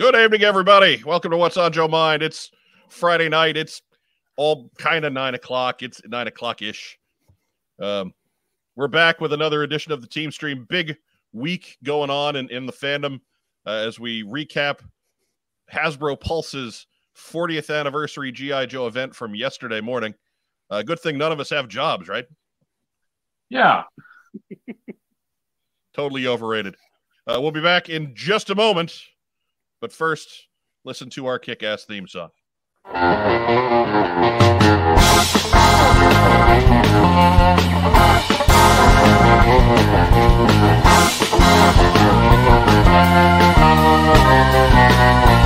Good evening, everybody. Welcome to What's on Joe Mind. It's Friday night. It's all kind of nine o'clock. It's nine o'clock ish. Um, we're back with another edition of the Team Stream. Big week going on in, in the fandom uh, as we recap Hasbro Pulse's 40th anniversary GI Joe event from yesterday morning. Uh, good thing none of us have jobs, right? Yeah. totally overrated. Uh, we'll be back in just a moment. But first, listen to our kick ass theme song.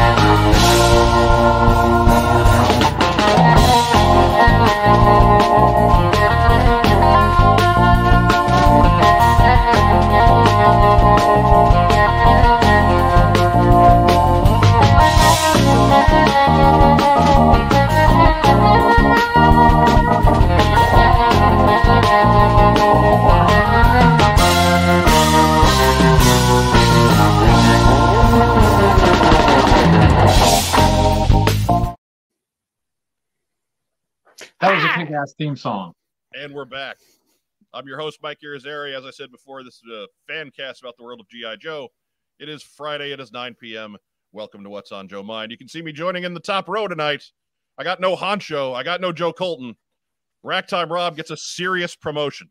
kick ass theme song. And we're back. I'm your host, Mike Irizarry. As I said before, this is a fan cast about the world of G.I. Joe. It is Friday. It is 9 p.m. Welcome to What's on Joe Mind. You can see me joining in the top row tonight. I got no honcho. I got no Joe Colton. Racktime Rob gets a serious promotion.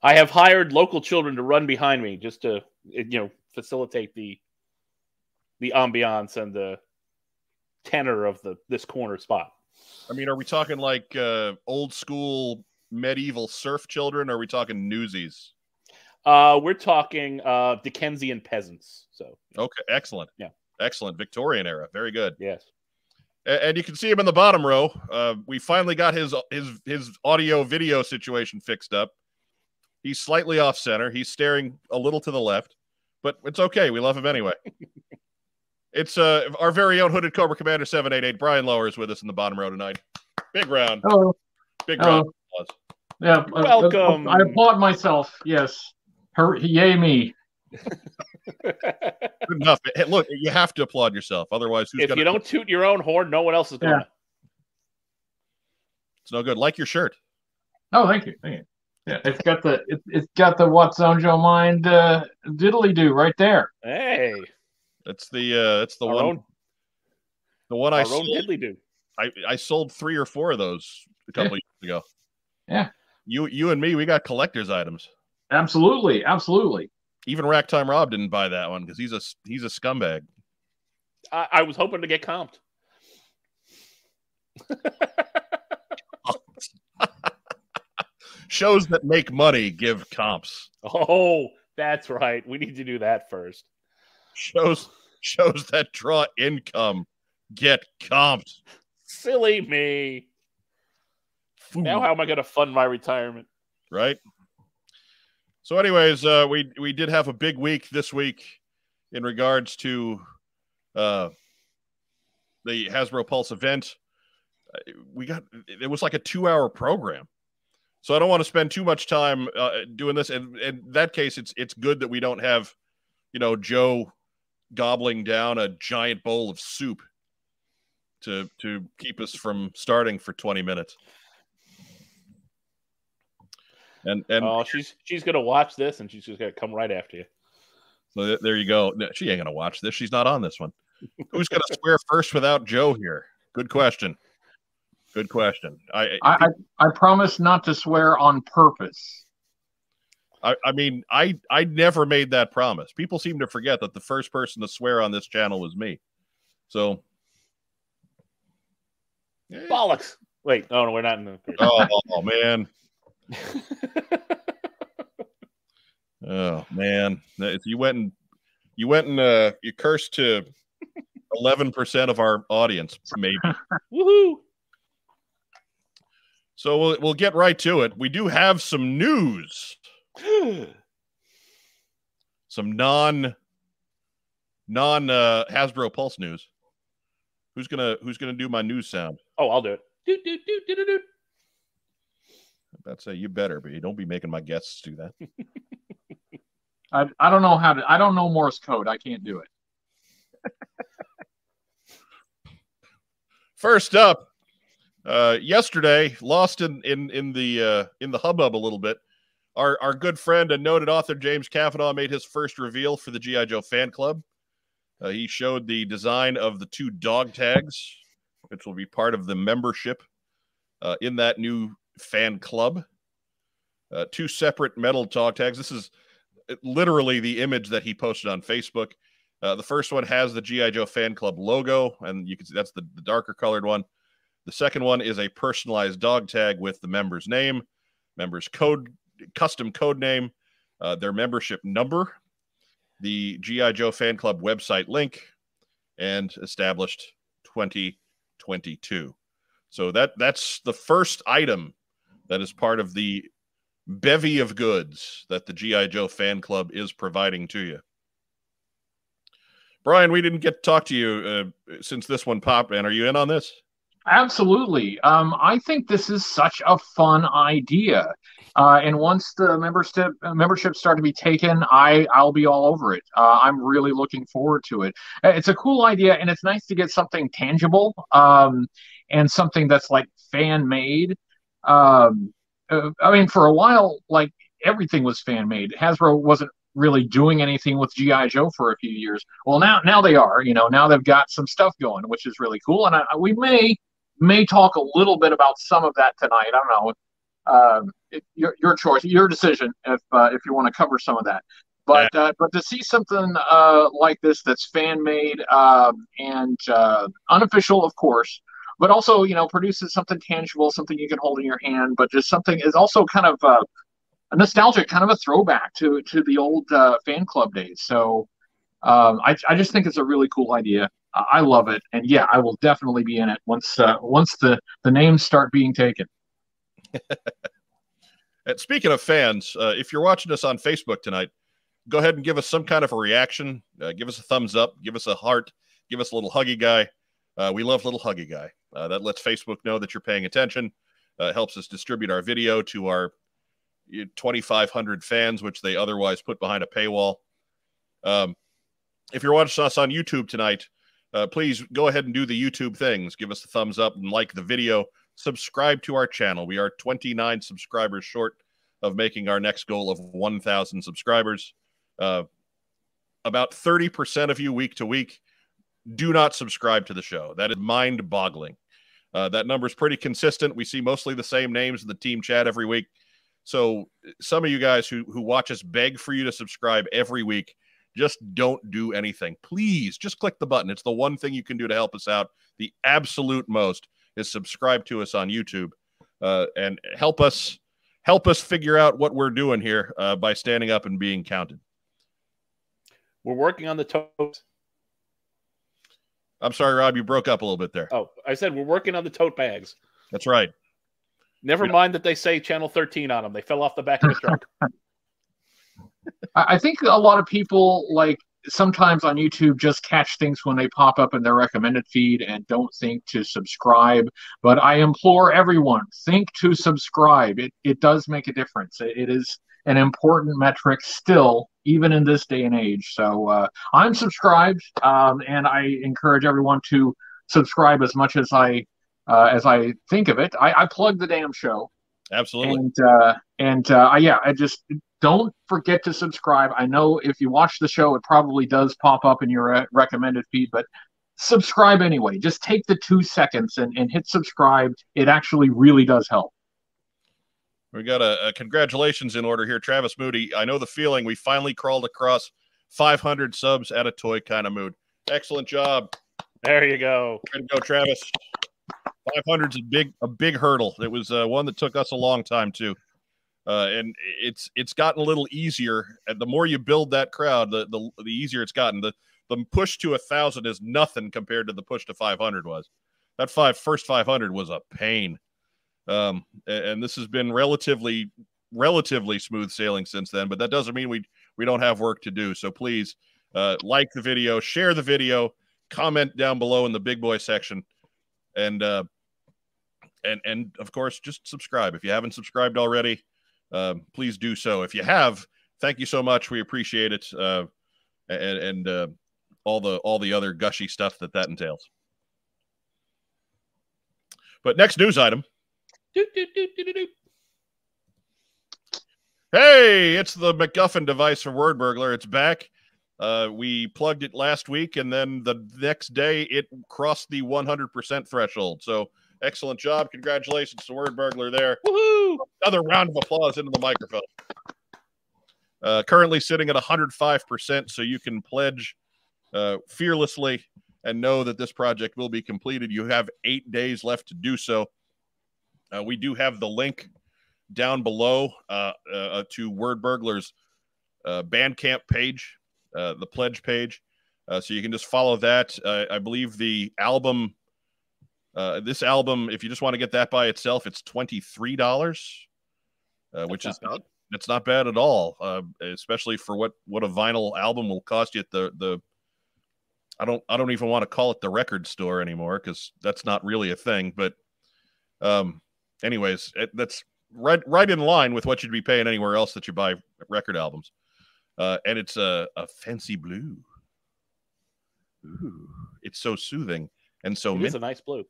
I have hired local children to run behind me just to you know facilitate the the ambiance and the tenor of the this corner spot. I mean, are we talking like uh, old school medieval serf children? Or are we talking newsies? Uh, we're talking uh, Dickensian peasants. So okay, excellent. Yeah, excellent. Victorian era, very good. Yes. And, and you can see him in the bottom row. Uh, we finally got his his his audio video situation fixed up. He's slightly off center. He's staring a little to the left, but it's okay. We love him anyway. it's uh our very own hooded Cobra Commander 788, Brian Lower, is with us in the bottom row tonight. Big round. Hello. Big Hello. round. of applause. Yeah. uh, Welcome. I, I applaud myself. Yes. Her, yay me. Good enough. Hey, look, you have to applaud yourself. Otherwise, who's if gonna you don't toot your own horn, no one else is going Yeah. to. it's no good. Like your shirt. Oh, thank you. Thank you. Yeah, it's got the it, it's got the what's on Joe mind uh, diddly do right there. Hey, It's the uh it's the our one own, the one I our sold. own diddly do. I, I sold three or four of those a couple of years ago. Yeah. You you and me, we got collector's items. Absolutely, absolutely. Even Racktime Rob didn't buy that one because he's a he's a scumbag. I, I was hoping to get comped. Shows that make money give comps. Oh, that's right. We need to do that first. Shows shows that draw income get comped. Silly me. Now, how am I going to fund my retirement? right? So, anyways, uh, we we did have a big week this week in regards to uh, the Hasbro Pulse event. Uh, We got it was like a two hour program, so I don't want to spend too much time uh, doing this. And in that case, it's it's good that we don't have, you know, Joe gobbling down a giant bowl of soup to to keep us from starting for twenty minutes. And and oh, she's she's going to watch this and she's just going to come right after you. So th- there you go. No, She ain't gonna watch this. She's not on this one. Who's gonna swear first without Joe here? Good question. Good question. I I, I I promise not to swear on purpose. I, I mean I I never made that promise. People seem to forget that the first person to swear on this channel was me. So Eh, Bollocks. Wait, no, no, we're not in the. oh, man. Oh man. If you went and you went and uh you cursed to eleven percent of our audience, maybe. Woohoo! So we'll we'll get right to it. We do have some news, some non non uh, Hasbro Pulse news. Who's gonna Who's gonna do my news sound? oh, I'll do it. Doot, doot, doot, doot, doot, doot. I'd say you better be. Don't be making my guests do that. I, I don't know how to. I don't know Morse code. I can't do it. First up, uh, yesterday, lost in in in the uh, in the hubbub a little bit. Our our good friend and noted author James Kavanaugh made his first reveal for the GI Joe fan club. Uh, he showed the design of the two dog tags, which will be part of the membership uh, in that new fan club. Uh, two separate metal dog tags. This is literally the image that he posted on Facebook. Uh, the first one has the GI Joe fan club logo, and you can see that's the, the darker colored one. The second one is a personalized dog tag with the member's name, member's code, custom code name, uh, their membership number, the GI Joe fan club website link, and established 2022. So that that's the first item that is part of the bevy of goods that the GI Joe fan club is providing to you. Brian, we didn't get to talk to you uh, since this one popped, and are you in on this? Absolutely. Um, I think this is such a fun idea. Uh, and once the membership uh, memberships start to be taken, I I'll be all over it. Uh, I'm really looking forward to it. Uh, it's a cool idea, and it's nice to get something tangible um, and something that's like fan made. Um, uh, I mean, for a while, like everything was fan made. Hasbro wasn't really doing anything with GI Joe for a few years. Well, now now they are. You know, now they've got some stuff going, which is really cool. And I, we may may talk a little bit about some of that tonight. I don't know. Um, it, your, your choice, your decision, if uh, if you want to cover some of that. But uh, but to see something uh, like this that's fan made um, and uh, unofficial, of course, but also you know produces something tangible, something you can hold in your hand, but just something is also kind of uh, a nostalgic, kind of a throwback to to the old uh, fan club days. So um, I I just think it's a really cool idea. I love it, and yeah, I will definitely be in it once uh, once the the names start being taken. and speaking of fans, uh, if you're watching us on Facebook tonight, go ahead and give us some kind of a reaction. Uh, give us a thumbs up, give us a heart, give us a little huggy guy. Uh, we love little huggy guy. Uh, that lets Facebook know that you're paying attention. Uh, helps us distribute our video to our 2,500 fans, which they otherwise put behind a paywall. Um, if you're watching us on YouTube tonight, uh, please go ahead and do the YouTube things. Give us a thumbs up and like the video. Subscribe to our channel. We are 29 subscribers short of making our next goal of 1,000 subscribers. Uh, about 30% of you week to week do not subscribe to the show. That is mind boggling. Uh, that number is pretty consistent. We see mostly the same names in the team chat every week. So some of you guys who, who watch us beg for you to subscribe every week just don't do anything. Please just click the button. It's the one thing you can do to help us out. The absolute most is subscribe to us on YouTube uh, and help us help us figure out what we're doing here uh, by standing up and being counted. We're working on the tote. I'm sorry, Rob, you broke up a little bit there. Oh, I said we're working on the tote bags. That's right. Never yeah. mind that they say channel 13 on them. They fell off the back of the truck. I think a lot of people like sometimes on YouTube just catch things when they pop up in their recommended feed and don't think to subscribe. But I implore everyone, think to subscribe. It it does make a difference. It is an important metric still, even in this day and age. So uh, I'm subscribed, um, and I encourage everyone to subscribe as much as I uh, as I think of it. I, I plug the damn show. Absolutely. And uh, and uh, yeah, I just don't forget to subscribe. I know if you watch the show, it probably does pop up in your uh, recommended feed, but subscribe anyway. Just take the two seconds and, and hit subscribe. It actually really does help. We got a, a, congratulations in order here, Travis Moody. I know the feeling. We finally crawled across 500 subs at a toy kind of mood. Excellent job. There you go. Way to go, Travis. 500 is a big a big hurdle. It was uh, one that took us a long time too. Uh, and it's it's gotten a little easier. And the more you build that crowd, the the, the easier it's gotten. The the push to a thousand is nothing compared to the push to 500 was. That five first 500 was a pain. Um, and this has been relatively relatively smooth sailing since then. But that doesn't mean we we don't have work to do. So please uh, like the video, share the video, comment down below in the big boy section, and uh, and and of course just subscribe if you haven't subscribed already. Uh, please do so. If you have, thank you so much. We appreciate it. Uh, and, and uh, all the all the other gushy stuff that that entails. But next news item. Do, do, do. Hey, it's the MacGuffin device from Word Burglar. It's back. Uh, we plugged it last week, and then the next day it crossed the 100% threshold. So excellent job. Congratulations to Word Burglar there. Woohoo! Another round of applause into the microphone. Uh, currently sitting at 105%, so you can pledge uh, fearlessly and know that this project will be completed. You have eight days left to do so. Uh, we do have the link down below uh, uh, to Word Burglar's uh, Bandcamp page, uh, the pledge page. Uh, so you can just follow that. Uh, I believe the album, uh, this album, if you just want to get that by itself, it's twenty three dollars, uh, which That's is not bad. it's not bad at all, uh, especially for what what a vinyl album will cost you at the the. I don't I don't even want to call it the record store anymore because that's not really a thing. But, um, anyways, it, that's right right in line with what you'd be paying anywhere else that you buy record albums. Uh, and it's a, a fancy blue. Ooh, it's so soothing and so It mint. is a nice blue.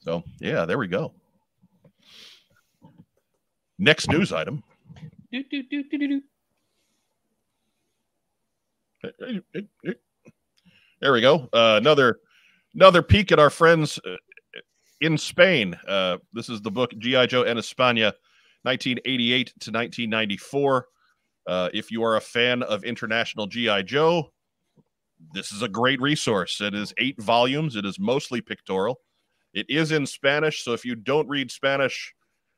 So yeah, there we go. Next news item. Do, do, do, do, do, do. There we go. Uh, another another peek at our friends uh, in Spain. Uh, this is the book GI Joe en España, 1988 to 1994. Uh, if you are a fan of international GI Joe, this is a great resource. It is eight volumes. It is mostly pictorial. It is in Spanish, so if you don't read Spanish,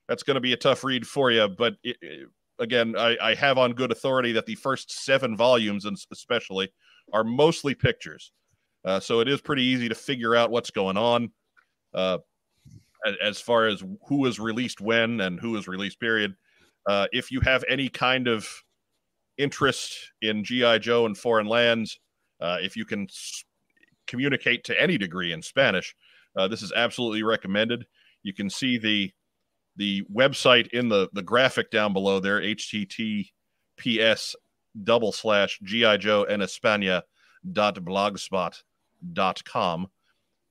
that's going to be a tough read for you. But it, it- again, I, I have on good authority that the first seven volumes, especially, are mostly pictures. Uh, so it is pretty easy to figure out what's going on uh, as far as who was released when and who was released, period. Uh, if you have any kind of interest in G.I. Joe and foreign lands, uh, if you can s- communicate to any degree in Spanish, uh, this is absolutely recommended. You can see the the website in the the graphic down below there https double slash gi joe en españa dot blogspot dot com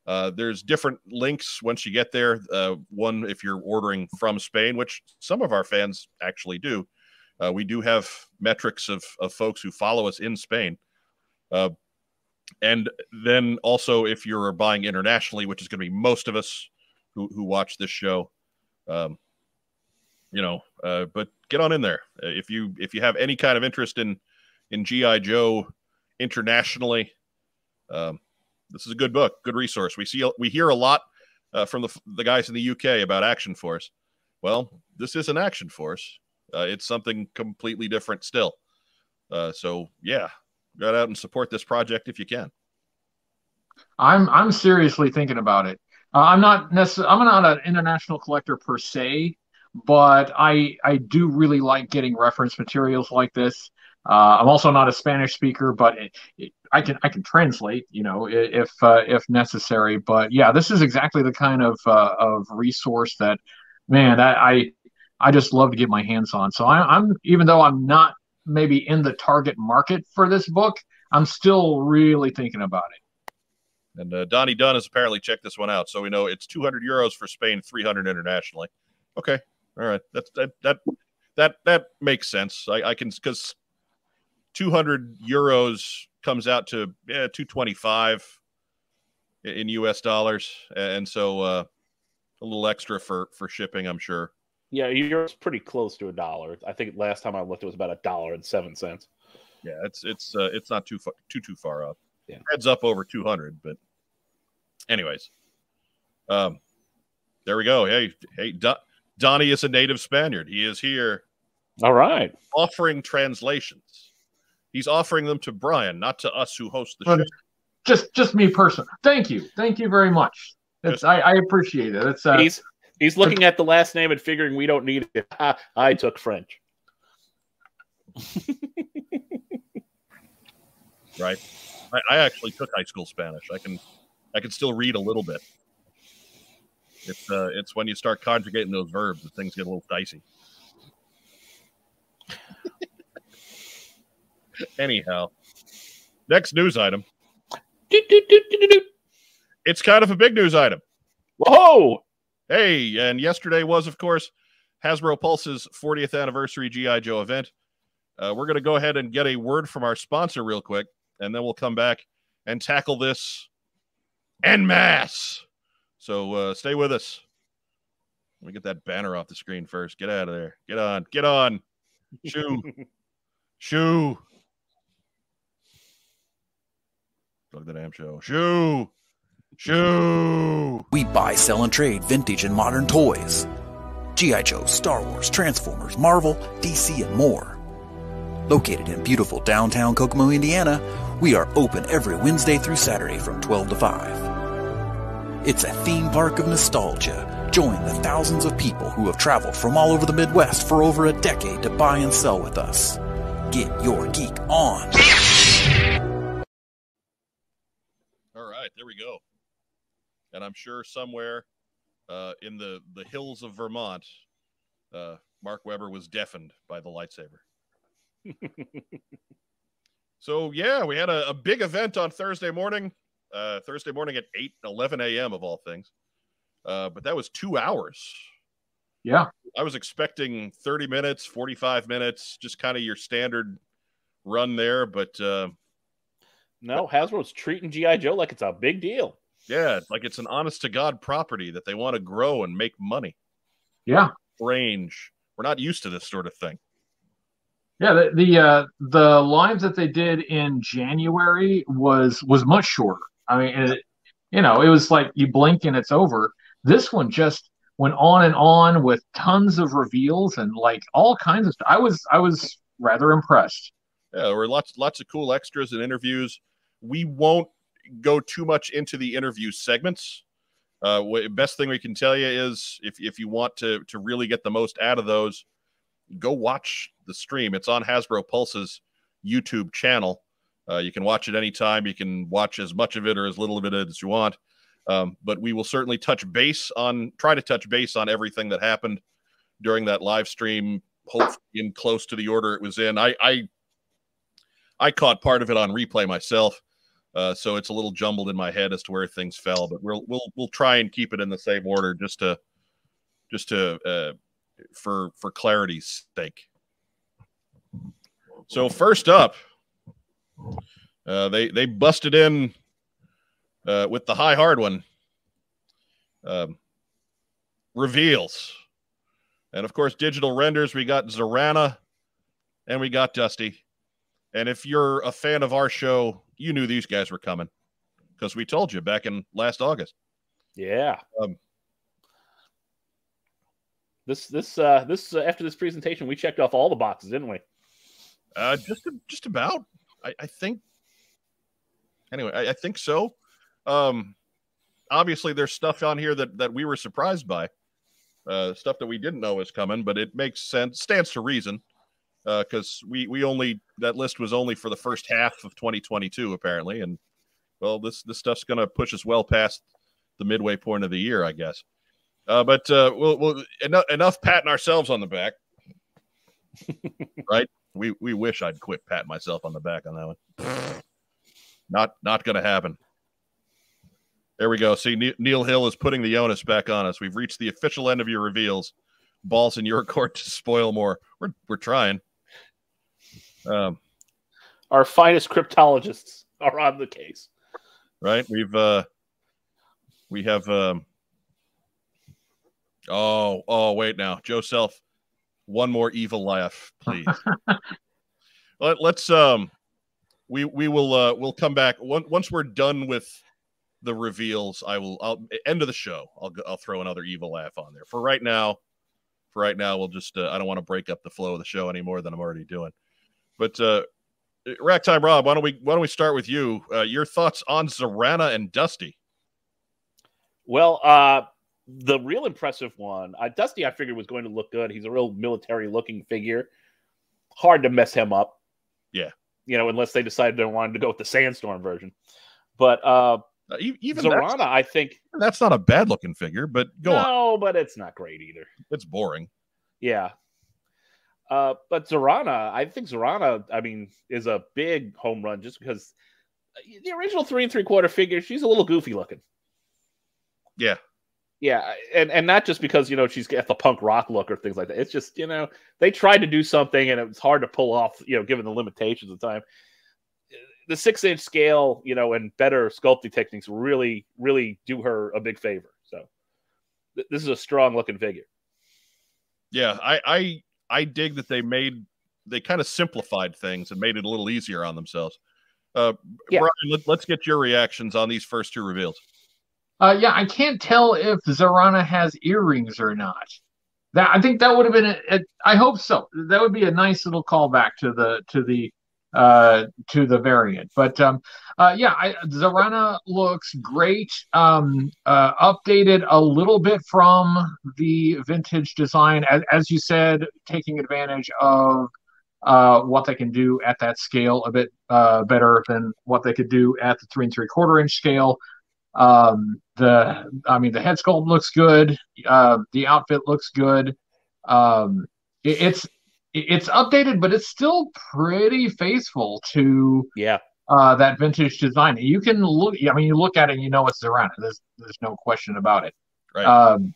uh, there's different links once you get there. Uh, one if you're ordering from spain which some of our fans actually do. Uh, we do have metrics of, of folks who follow us in spain. Uh, and then also if you're buying internationally which is going to be most of us who, who watch this show um, you know uh, but get on in there. If you if you have any kind of interest in in gi joe internationally um, this is a good book good resource. We see we hear a lot uh, from the the guys in the uk about action force. Well this is an action force. Uh, it's something completely different still. Uh, so yeah get out and support this project if you can. I'm I'm seriously thinking about it. Uh, I'm not necessarily I'm not an international collector per se, but I I do really like getting reference materials like this. Uh, I'm also not a Spanish speaker, but it, it, I can I can translate, you know, if uh, if necessary. But yeah, this is exactly the kind of uh, of resource that, man, that I I just love to get my hands on. So I, I'm even though I'm not maybe in the target market for this book, I'm still really thinking about it. And uh, Donnie Dunn has apparently checked this one out, so we know it's 200 euros for Spain, 300 internationally. Okay, all right, that's that that that that makes sense. I, I can because 200 euros comes out to yeah, 225 in U.S. dollars, and so uh, a little extra for for shipping, I'm sure. Yeah, Europe's pretty close to a dollar. I think last time I looked, it was about a dollar and seven cents. Yeah, it's it's uh, it's not too far, too too far off. Yeah. heads up over 200, but anyways, um, there we go. Hey, hey, Don- Donnie is a native Spaniard. He is here All right. offering translations. He's offering them to Brian, not to us who host the show. just just me personally. Thank you, thank you very much. It's Just- I, I appreciate it. It's uh, he's he's looking at the last name and figuring we don't need it. Ha, I took French. right? I, I actually took high school Spanish. I can I can still read a little bit. It's uh, it's when you start conjugating those verbs that things get a little dicey. Anyhow, next news item. It's kind of a big news item. Whoa! Hey, and yesterday was, of course, Hasbro Pulse's 40th anniversary GI Joe event. Uh, we're going to go ahead and get a word from our sponsor real quick, and then we'll come back and tackle this en masse. So uh, stay with us. Let me get that banner off the screen first. Get out of there. Get on. Get on. Shoo. Shoo. Plug the damn show. Shoo. Shoo. We buy, sell, and trade vintage and modern toys. G.I. Joe, Star Wars, Transformers, Marvel, DC, and more. Located in beautiful downtown Kokomo, Indiana, we are open every Wednesday through Saturday from 12 to 5. It's a theme park of nostalgia. Join the thousands of people who have traveled from all over the Midwest for over a decade to buy and sell with us. Get your geek on. There we go. And I'm sure somewhere uh, in the the hills of Vermont, uh, Mark Weber was deafened by the lightsaber. so yeah, we had a, a big event on Thursday morning. Uh, Thursday morning at 8, 11 a.m. of all things. Uh, but that was two hours. Yeah. I was expecting 30 minutes, 45 minutes, just kind of your standard run there. But uh, No, Hasbro's treating GI Joe like it's a big deal. yeah, like it's an honest to God property that they want to grow and make money. Yeah. Strange. We're not used to this sort of thing. Yeah, the the, uh, the lives that they did in January was was much shorter. I mean, it, you know, it was like you blink and it's over. This one just went on and on with tons of reveals and like all kinds of stuff. I was I was rather impressed. Yeah, there were lots lots of cool extras and interviews. We won't go too much into the interview segments. Uh, best thing we can tell you is if if you want to to really get the most out of those, go watch the stream. It's on Hasbro Pulse's YouTube channel. Uh, you can watch it anytime. You can watch as much of it or as little of it as you want. Um, but we will certainly touch base on, try to touch base on everything that happened during that live stream. Hopefully, in close to the order it was in. I I, I caught part of it on replay myself, uh, so it's a little jumbled in my head as to where things fell. But we'll we'll we'll try and keep it in the same order just to just to uh, for for clarity's sake. So first up, uh, they they busted in uh, with the high hard one. Um, reveals, and of course, digital renders. We got Zarana, and we got Dusty. And if you're a fan of our show, you knew these guys were coming because we told you back in last August. Yeah. Um, This this uh this uh, after this presentation, we checked off all the boxes, didn't we? Uh, just just about. I, I think. Anyway, I, I think so. Um, obviously, there's stuff on here that that we were surprised by, uh, stuff that we didn't know was coming, but it makes sense, stands to reason, because we we only that list was only for the first half of 2022 apparently, and well, this this stuff's gonna push us well past the midway point of the year, I guess. Uh, but uh, we'll, we'll enough, enough patting ourselves on the back, right? We we wish I'd quit patting myself on the back on that one. Not not going to happen. There we go. See, Neil Hill is putting the onus back on us. We've reached the official end of your reveals. Balls in your court to spoil more. We're we're trying. Um, Our finest cryptologists are on the case. right? We've uh we have um oh oh wait now. Joe Self one more evil laugh please. Let, let's um we we will uh we'll come back. Once once we're done with the reveals I will I'll end of the show I'll I'll throw another evil laugh on there. For right now for right now we'll just uh, I don't want to break up the flow of the show any more than I'm already doing but uh Rack time, Rob. Why don't we why don't we start with you? Uh, your thoughts on Zarana and Dusty? Well, uh, the real impressive one, uh, Dusty, I figured was going to look good. He's a real military-looking figure. Hard to mess him up. Yeah. you know, unless they decided they wanted to go with the Sandstorm version. But uh, Uh, even Zarana, I think that's not a bad looking figure, but go on. no, but it's not great either. It's boring. Yeah. Uh, but Zarana, I think Zarana, I mean, is a big home run just because the original three and three quarter figure, she's a little goofy looking. Yeah. Yeah, and and not just because you know she's got the punk rock look or things like that. It's just you know they tried to do something and it was hard to pull off. You know, given the limitations of time. The six inch scale, you know, and better sculpting techniques really, really do her a big favor. So th- this is a strong looking figure. Yeah, I I I dig that they made they kind of simplified things and made it a little easier on themselves. Uh, Yeah. Brian, let, us get your reactions on these first two reveals. Uh, yeah, I can't tell if Zarana has earrings or not. That I think that would have been. A, a, I hope so. That would be a nice little callback to the to the uh, to the variant. But um, uh, yeah, I, Zarana looks great. Um, uh, updated a little bit from the vintage design, as, as you said, taking advantage of uh, what they can do at that scale a bit uh, better than what they could do at the three and three quarter inch scale. Um, the, I mean, the head sculpt looks good. Uh, the outfit looks good. Um, it, it's it's updated, but it's still pretty faithful to Yeah, uh, that vintage design. You can look. I mean, you look at it, and you know it's Zarana. There's there's no question about it. Right. Um,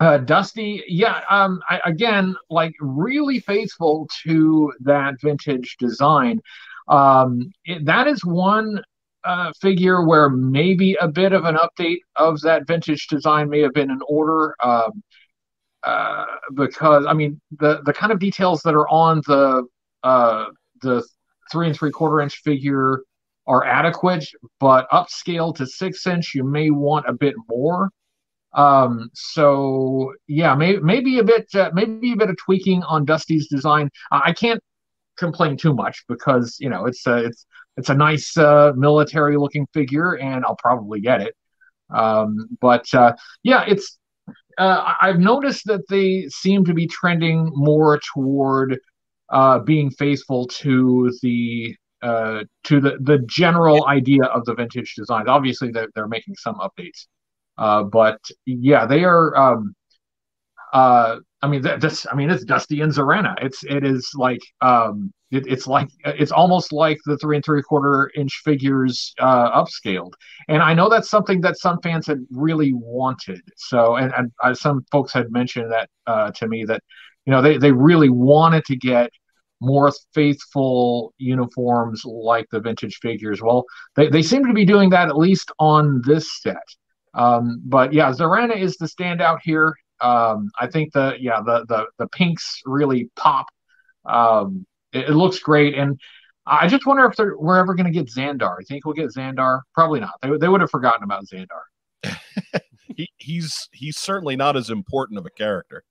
uh, Dusty, yeah. Um, I, again, like really faithful to that vintage design. Um, it, that is one uh, figure where maybe a bit of an update of that vintage design may have been in order. Um, uh, because I mean the the kind of details that are on the uh, the three and three quarter inch figure are adequate, but upscale to six inch, you may want a bit more. Um, so yeah, maybe maybe a bit uh, maybe a bit of tweaking on Dusty's design. I can't complain too much because you know it's a it's it's a nice uh, military looking figure, and I'll probably get it. Um, but uh, yeah, it's uh, I've noticed that they seem to be trending more toward uh, being faithful to the uh, to the the general idea of the vintage design. Obviously, they're they're making some updates, uh, but yeah, they are. Um, uh, I mean, th- this. I mean, it's Dusty and Zarana. It's it is like um, it, it's like it's almost like the three and three quarter inch figures uh, upscaled. And I know that's something that some fans had really wanted. So, and, and uh, some folks had mentioned that uh, to me that you know they they really wanted to get more faithful uniforms like the vintage figures. Well, they, they seem to be doing that at least on this set. Um, but yeah, Zarana is the standout here. Um, I think the yeah the the the pinks really pop. Um, it, it looks great, and I just wonder if they're, we're ever going to get Zandar. I think we'll get Zandar. Probably not. They, they would have forgotten about Zandar. He, he's he's certainly not as important of a character.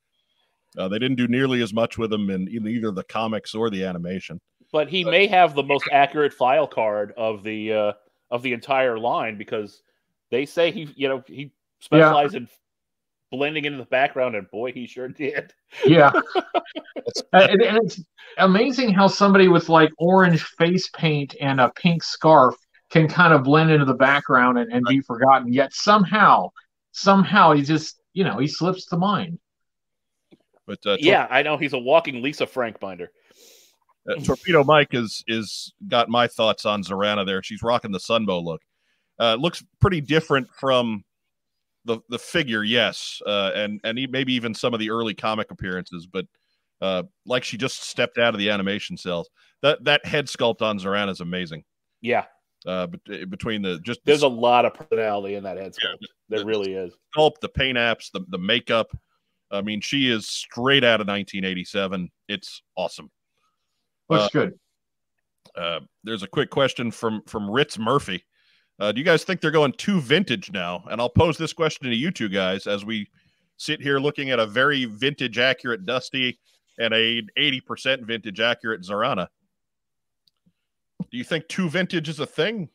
Uh, they didn't do nearly as much with him in, in either the comics or the animation. but he may have the most accurate file card of the uh, of the entire line because they say he you know he specialized in blending into the background, and boy, he sure did. Yeah, and, and it's amazing how somebody with like orange face paint and a pink scarf can kind of blend into the background and, and be forgotten. Yet somehow, somehow he just you know he slips the mind. But uh, Tor- Yeah, I know he's a walking Lisa Frank binder. uh, Torpedo Mike is is got my thoughts on Zarana there. She's rocking the Sunbow look. Uh, looks pretty different from the the figure, yes, uh, and and e- maybe even some of the early comic appearances, but uh, like she just stepped out of the animation cells. That that head sculpt on Zarana is amazing. Yeah, Uh, bet- between the just the there's a lot of personality in that head Yeah, sculpt. there really is. sculpt, the paint apps, the the makeup. I mean, she is straight out of 1987. It's awesome. Looks Uh, good. Uh, there's a quick question from from Ritz Murphy. Uh, do you guys think they're going too vintage now? And I'll pose this question to you two guys as we sit here looking at a very vintage accurate Dusty and a 80% vintage accurate Zarana. Do you think too vintage is a thing?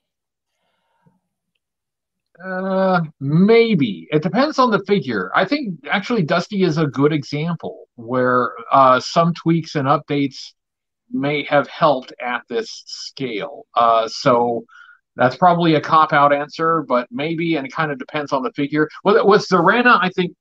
Uh, maybe it depends on the figure. I think actually Dusty is a good example where uh, some tweaks and updates may have helped at this scale. Uh, so that's probably a cop out answer, but maybe, and it kind of depends on the figure. With, with I think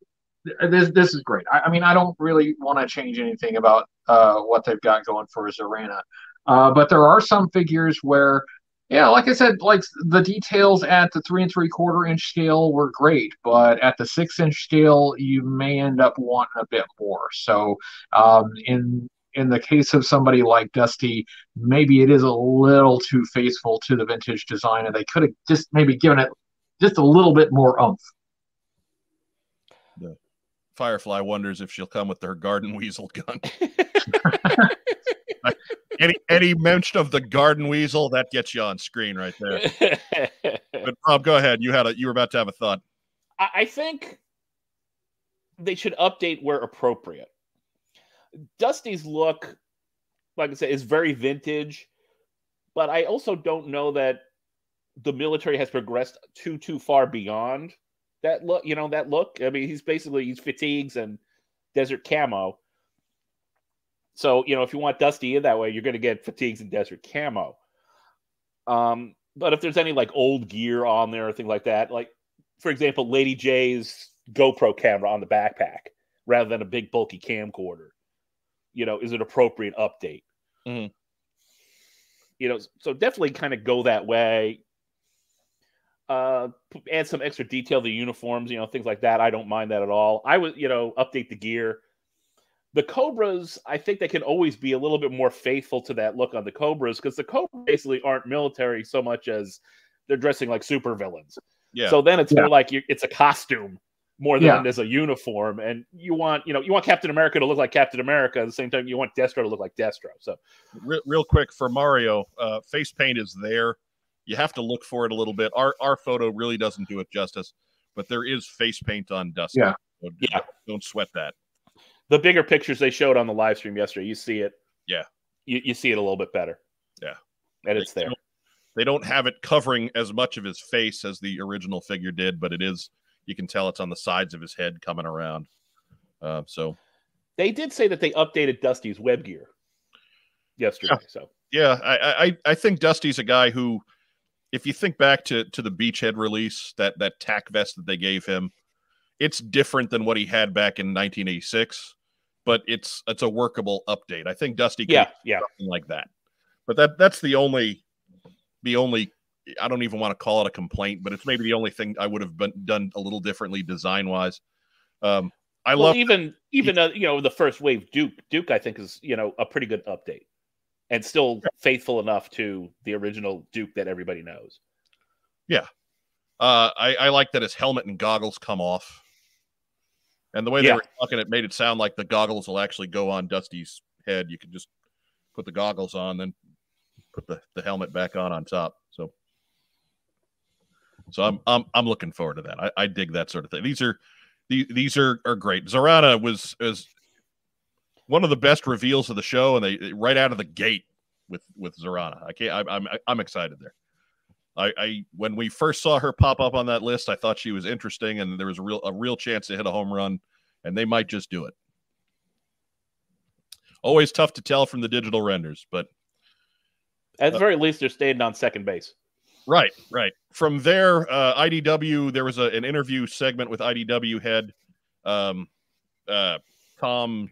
this this is great. I, I mean, I don't really want to change anything about uh, what they've got going for Zarana, uh, but there are some figures where, yeah, like I said, like the details at the three and three quarter inch scale were great, but at the six inch scale, you may end up wanting a bit more. So, um, in in the case of somebody like Dusty, maybe it is a little too faithful to the vintage design, and they could have just maybe given it just a little bit more oomph. Firefly wonders if she'll come with her garden weasel gun. any any mention of the garden weasel that gets you on screen right there. but Rob, go ahead. You had a you were about to have a thought. I think they should update where appropriate. Dusty's look, like I said, is very vintage, but I also don't know that the military has progressed too too far beyond that look, you know, that look. I mean, he's basically he's fatigues and desert camo. So, you know, if you want Dusty in that way, you're going to get fatigues and desert camo. Um, but if there's any like old gear on there or things like that, like for example, Lady Jaye's GoPro camera on the backpack rather than a big bulky camcorder, you know, is an appropriate update. Mm-hmm. You know, so definitely kind of go that way uh, add some extra detail to the uniforms, you know, things like that. I don't mind that at all. I would, you know, update the gear. The Cobras, I think they can always be a little bit more faithful to that look on the Cobras because the Cobras basically aren't military so much as they're dressing like super villains. Yeah. So then it's Yeah. more like you, it's a costume more than Yeah. it is a uniform. And you want, you know, you want Captain America to look like Captain America at the same time you want Destro to look like Destro. So Real, real quick for Mario, uh, face paint is there. You have to look for it a little bit. Our our photo really doesn't do it justice, but there is face paint on Dusty. Yeah. So Yeah. Don't, don't sweat that. the bigger pictures they showed on the live stream yesterday, you see it. Yeah. You, you see it a little bit better. Yeah. And it's They there. don't- They don't have it covering as much of his face as the original figure did, but it is. You can tell it's on the sides of his head coming around. Uh, so They did say that they updated Dusty's web gear yesterday. So yeah, I, I I think Dusty's a guy who, if you think back to to the Beachhead release, that that tack vest that they gave him, it's different than what he had back in 1986, but it's it's a workable update. I think Dusty can yeah, yeah. something like that. But that that's the only the only I don't even want to call it a complaint, but it's maybe the only thing I would have been done a little differently design wise. Um, I well, love even even uh, you know the first wave Duke. Duke, I think, is you know a pretty good update, and still faithful enough to the original Duke that everybody knows. Yeah, uh, I, I like that his helmet and goggles come off. And the way they Yeah. were talking, it made it sound like the goggles will actually go on Dusty's head. You can just put the goggles on, then put the, the helmet back on on top. So, so I'm I'm I'm looking forward to that. I, I dig that sort of thing. These are these these are are great. Zarana was was one of the best reveals of the show, and they right out of the gate with with Zarana. I can't. I, I'm I'm excited there. I, I when we first saw her pop up on that list, I thought she was interesting, and there was a real a real chance to hit a home run, and they might just do it. Always tough to tell from the digital renders, but At the Uh, very least, they're staying on second base. Right, right. From there, uh, IDW there was a, an interview segment with IDW head um, uh, Tom.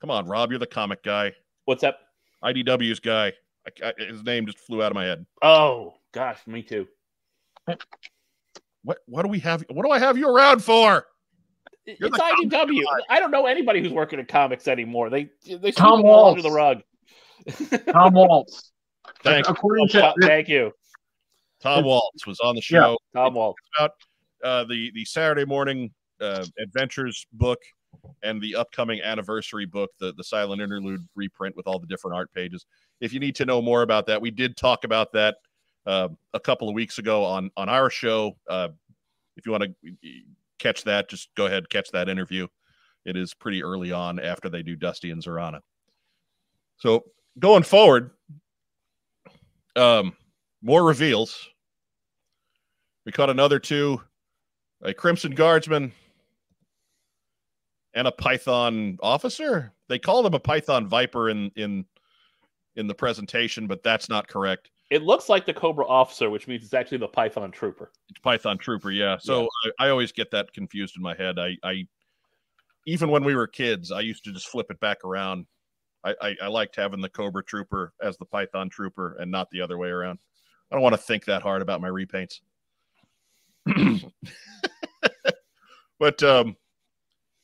Come on, Rob, you're the comic guy. What's up? IDW's guy. I, I, his name just flew out of my head. Oh gosh, me too. What what do we have? What do I have you around for? You're it's IDW. I don't know anybody who's working in comics anymore. They they sweep Tom them all under the rug. Tom Waltz. Thanks. According to Well, Thank you, Tom Waltz was on the show. Tom Waltz. uh, the the Saturday morning uh, adventures book and the upcoming anniversary book, the the Silent Interlude reprint with all the different art pages. If you need to know more about that, we did talk about that uh, a couple of weeks ago on on our show. Uh, if you want to catch that, just go ahead catch that interview. It is pretty early on after they do Dusty and Zarana. So going forward, um, more reveals. We caught another two a Crimson Guardsman and a Python officer. They called him a Python Viper in in in the presentation, but that's not correct. It looks like the Cobra officer, which means it's actually the Python trooper. It's Python Trooper, yeah. So I, I always get that confused in my head. I, I even when we were kids, I used to just flip it back around. I, I, I liked having the Cobra Trooper as the Python Trooper and not the other way around. I don't want to think that hard about my repaints. but um,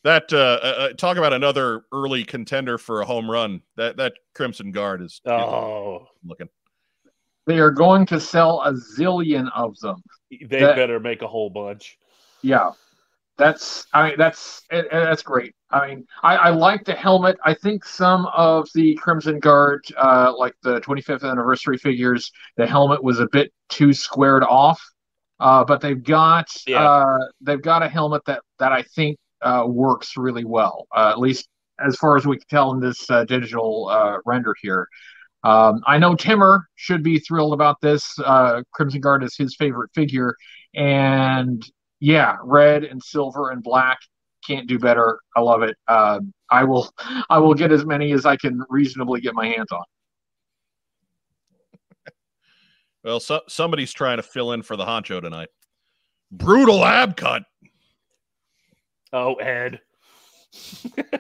that uh, uh, uh, talk about another early contender for a home run. That that Crimson Guard is, is Oh, looking. They are going to sell a zillion of them. they That- better make a whole bunch. Yeah, that's I mean that's it, it- that's great. I mean I, I like the helmet. I think some of the Crimson Guard, uh, like the 25th anniversary figures, the helmet was a bit too squared off. Uh, but they've got Yeah. uh, they've got a helmet that that I think uh, works really well. Uh, at least as far as we can tell in this uh, digital uh, render here. Um, I know Timmer should be thrilled about this. Uh, Crimson Guard is his favorite figure, and yeah, red and silver and black can't do better. I love it. Um, I will, I will get as many as I can reasonably get my hands on. Well, so, somebody's trying to fill in for the honcho tonight. Brutal ab cut. Oh, Ed.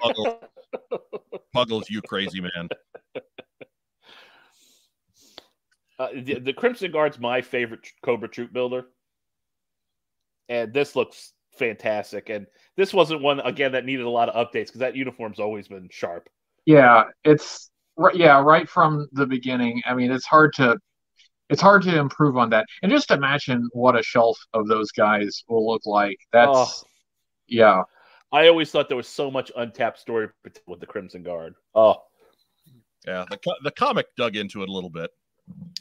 Puggles. Puggles, you crazy man. Uh, the, the Crimson Guard's my favorite Cobra troop builder, and this looks fantastic. And this wasn't one again that needed a lot of updates because that uniform's always been sharp. Yeah, it's right. Yeah, right from the beginning. I mean, it's hard to, it's hard to improve on that. And just imagine what a shelf of those guys will look like. That's, Oh. yeah. I always thought there was so much untapped story with the Crimson Guard. Oh, Yeah, the co- the comic dug into it a little bit.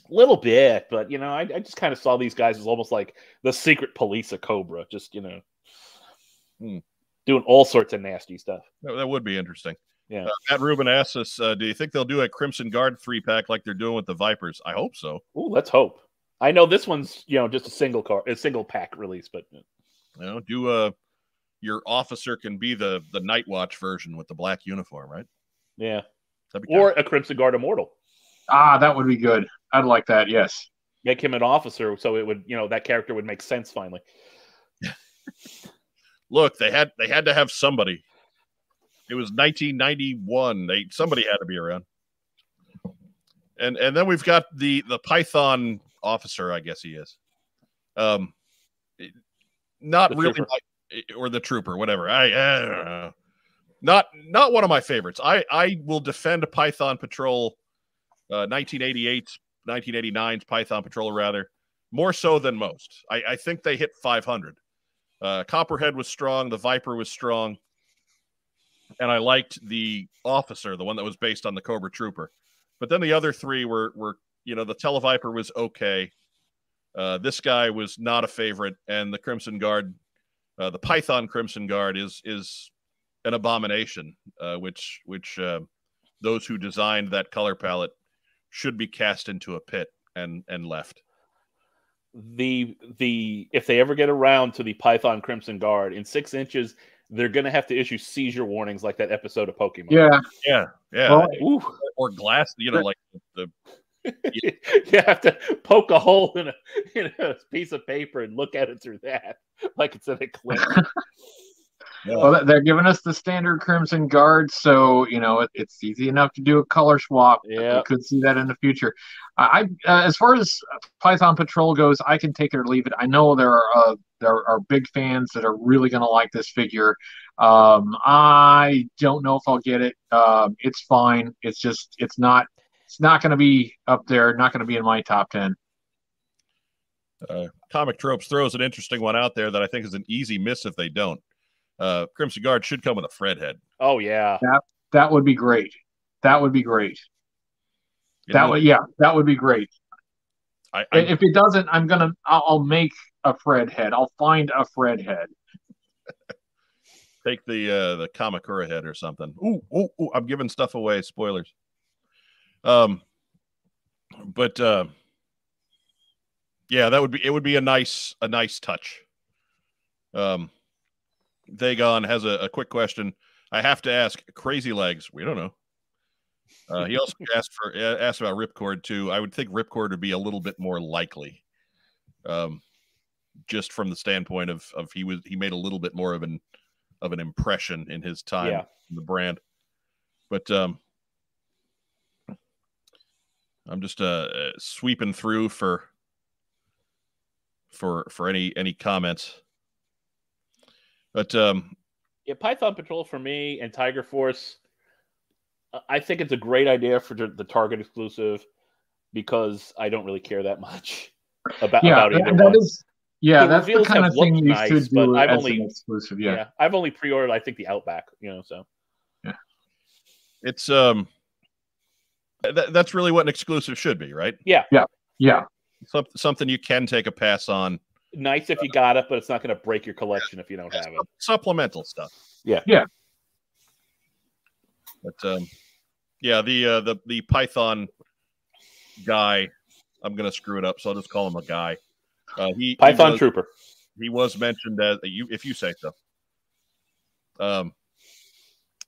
Little bit, but you know, I, I just kind of saw these guys as almost like the secret police of Cobra, just you know, Hmm. doing all sorts of nasty stuff. That, would be interesting. Yeah. Uh, Matt Rubin asks us, uh, "Do you think they'll do a Crimson Guard three pack like they're doing with the Vipers?" I hope so. Ooh, let's hope. I know this one's you know just a single car, a single pack release, but You know, do uh your officer can be the the Night Watch version with the black uniform, right? yeah, or a Crimson Guard Immortal. Ah, that would be good. I'd like that. Yes. Make him an officer, so it would you know that character would make sense finally. look they had they had to have somebody it was 1991 they somebody had to be around and and then we've got the the python officer i guess he is um not The really my, or the trooper whatever i, I don't know. not not one of my favorites i i will defend python patrol uh 1988 1989's python patrol rather more so than most i i think they hit 500 uh, Copperhead was strong. The Viper was strong, and I liked the officer, the one that was based on the Cobra Trooper. But then the other three were were you know the Televiper was okay. Uh, this guy was not a favorite, and the Crimson Guard, uh, the Python Crimson Guard, is is an abomination. Uh, which which uh, those who designed that color palette should be cast into a pit and and left. the the if they ever get around to the Python Crimson Guard in six inches, they're gonna have to issue seizure warnings like that episode of Pokemon. Yeah. Yeah, yeah, Well, or glass. You know, like the you have to poke a hole in a in a piece of paper and look at it through that, like it's an eclipse. Well, they're giving us the standard Crimson Guard, so you know it, it's easy enough to do a color swap. Yeah. we could see that in the future. I, I uh, as far as Python Patrol goes, I can take it or leave it. I know there are uh, there are big fans that are really going to like this figure. Um, I don't know if I'll get it. Um, it's fine. It's just it's not it's not going to be up there. Not going to be in my top ten. uh, Comic Tropes throws an interesting one out there that I think is an easy miss if they don't. Uh, Crimson Guard should come with a Fred head. Oh yeah. That that would be great. That would be great. It That would- would yeah. That would be great. I, I, if it doesn't, I'm gonna I'll, I'll make a Fred head. I'll find a Fred head. take the uh, the Kamakura head or something. Ooh, ooh, ooh, I'm giving stuff away. Spoilers. Um, but uh, yeah, that would be it. Would be a nice a nice touch. Um, Vagon has a, a quick question. I have to ask. Crazy legs. We don't know. Uh, he also asked for asked about Ripcord too. I would think Ripcord would be a little bit more likely, um, just from the standpoint of of he was he made a little bit more of an of an impression in his time Yeah. in the brand. But um, I'm just uh, uh, sweeping through for for for any any comments. But um, Yeah, Python Patrol for me and Tiger Force. uh, I think it's a great idea for the the Target exclusive because I don't really care that much about Yeah, about either that- that one. is. Yeah, The that's the kind of thing you nice, should but do I've as only- an exclusive. yeah. Yeah. I've only pre-ordered. I think the Outback. You know, so yeah, it's um, th- that's really what an exclusive should be, right? Yeah. Some- something you can take a pass on. Nice if you got it, but it's not going to break your collection if you don't have it. Supplemental stuff. Yeah. Yeah. But um, yeah, the uh, the the Python guy, I'm gonna screw it up, so I'll just call him a guy. Uh, he he Python was- Trooper. he was mentioned as you if you say so. Um,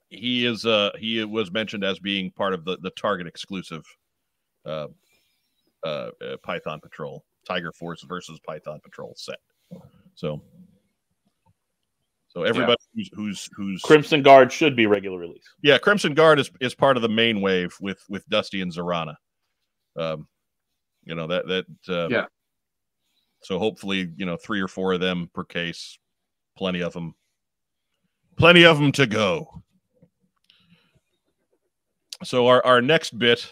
he is uh he was mentioned as being part of the the Target exclusive, uh, uh, uh Python Patrol Tiger Force versus Python Patrol set. So, so everybody who's who's who's Crimson Guard should be regular release. yeah, Crimson Guard is is part of the main wave with with Dusty and Zarana. Um, you know that that uh, Yeah. So hopefully, you know, three or four of them per case, plenty of them, plenty of them to go. So our our next bit,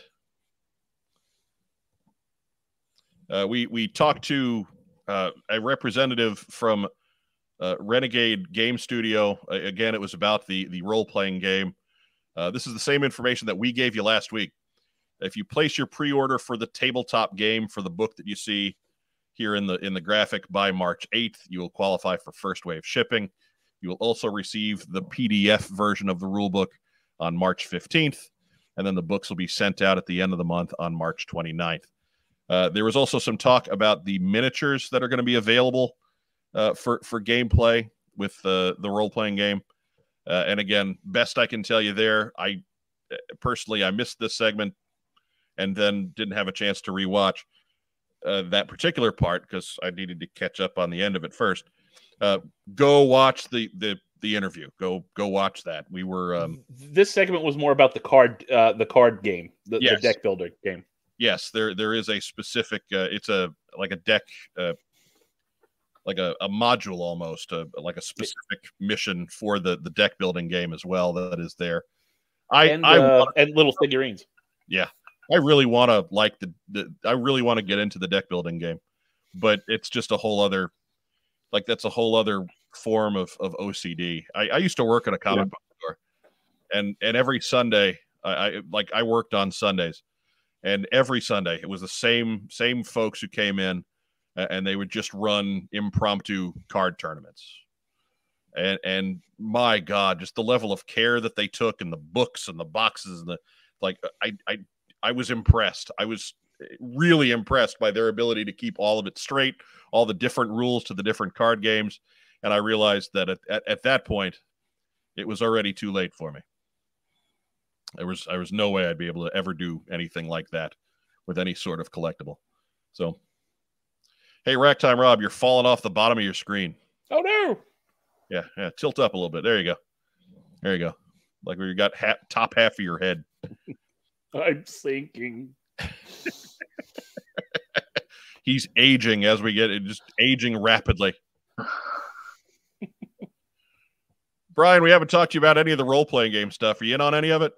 uh, we we talked to uh, a representative from uh, Renegade Game Studio. Again, it was about the the role playing game. Uh, this is the same information that we gave you last week. If you place your pre order for the tabletop game for the book that you see here in the in the graphic by March 8th, you will qualify for first wave shipping. You will also receive the PDF version of the rule book on March 15th, and then the books will be sent out at the end of the month on March 29th. Uh, there was also some talk about the miniatures that are going to be available uh, for for gameplay with the the role playing game. Uh, and again, best I can tell you there, I personally I missed this segment and then didn't have a chance to rewatch uh, that particular part because I needed to catch up on the end of it first. Uh, go watch the the the interview. Go go watch that. We were um, this segment was more about the card, uh, the card game, the, Yes. the deck builder game. Yes, there there is a specific. Uh, it's a like a deck. Uh, like a, a module almost, uh, like a specific mission for the, the deck building game as well that is there. I and, I uh, want- and little figurines. Yeah, I really want to like the, the I really want to get into the deck building game, but it's just a whole other like that's a whole other form of of OCD. I, I used to work at a comic book store, and and every Sunday I, I like I worked on Sundays, and every Sunday it was the same same folks who came in, and they would just run impromptu card tournaments. And and my God, just the level of care that they took, and the books and the boxes and the like. I I I was impressed. I was really impressed by their ability to keep all of it straight, all the different rules to the different card games. And I realized that at, at, at that point, it was already too late for me. There was there was no way I'd be able to ever do anything like that with any sort of collectible. So, hey, Racktime Rob, you're falling off the bottom of your screen. Oh no! Yeah, yeah, tilt up a little bit. There you go. There you go. Like where you got ha- top half of your head. I'm sinking. He's aging as we get it, just aging rapidly. Brian, we haven't talked to you about any of the role playing game stuff. Are you in on any of it?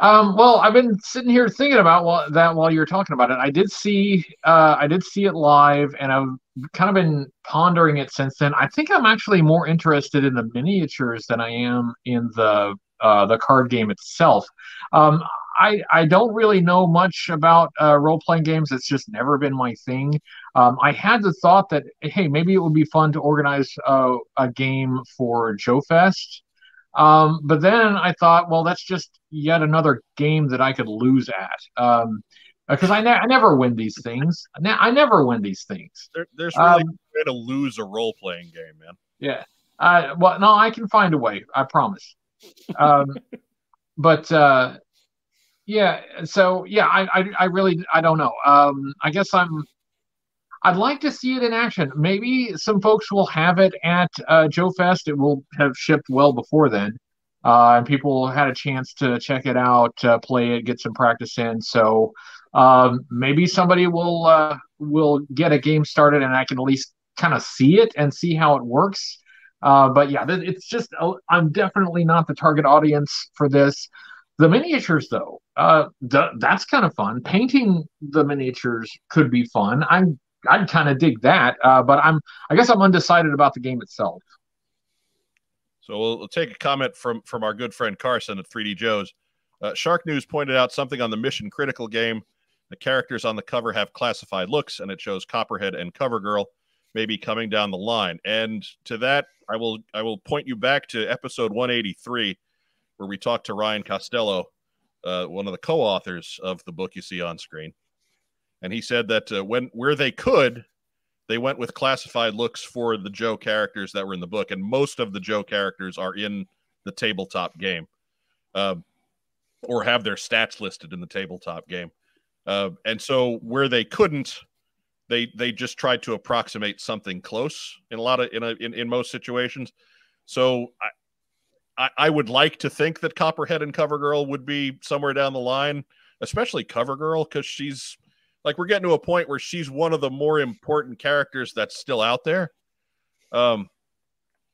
Um, well, I've been sitting here thinking about wha- that while you were talking about it. I did see, uh, I did see it live, and I've kind of been pondering it since then. I think I'm actually more interested in the miniatures than I am in the uh, the card game itself. Um, I I don't really know much about uh, role playing games. It's just never been my thing. Um, I had the thought that hey, maybe it would be fun to organize uh, a game for Joe Fest. Um, but then I thought, well, that's just yet another game that I could lose at. Um, because I, ne- I never win these things. I, ne- I never win these things. There, there's really Um, no way to lose a role playing game, man. Yeah. Uh, well, no, I can find a way. I promise. Um, but uh, Yeah. So yeah, I, I, I really I don't know. Um, I guess I'm. I'd like to see it in action. Maybe some folks will have it at uh, Joe Fest. It will have shipped well before then, uh, and people had a chance to check it out, uh, play it, get some practice in. So um, maybe somebody will uh, will get a game started, and I can at least kind of see it and see how it works. Uh, but yeah, it's just uh, I'm definitely not the target audience for this. The miniatures, though, uh, th- that's kind of fun. Painting the miniatures could be fun. I'm I'd kind of dig that, uh, but I'm I guess I'm undecided about the game itself. So we'll, we'll take a comment from from our good friend Carson at 3D Joe's. Uh, Shark News pointed out something on the Mission Critical game. The characters on the cover have classified looks, and it shows Copperhead and Covergirl maybe coming down the line. And to that, I will I will point you back to episode 183 where we talked to Ryan Costello, uh, one of the co-authors of the book you see on screen, and he said that uh, when where they could, they went with classified looks for the Joe characters that were in the book, and most of the Joe characters are in the tabletop game, uh, or have their stats listed in the tabletop game. Uh, and so where they couldn't, they they just tried to approximate something close in a lot of in a, in, in most situations. So I, I, I would like to think that Copperhead and Covergirl would be somewhere down the line, especially Covergirl, because she's like we're getting to a point where she's one of the more important characters that's still out there. Um,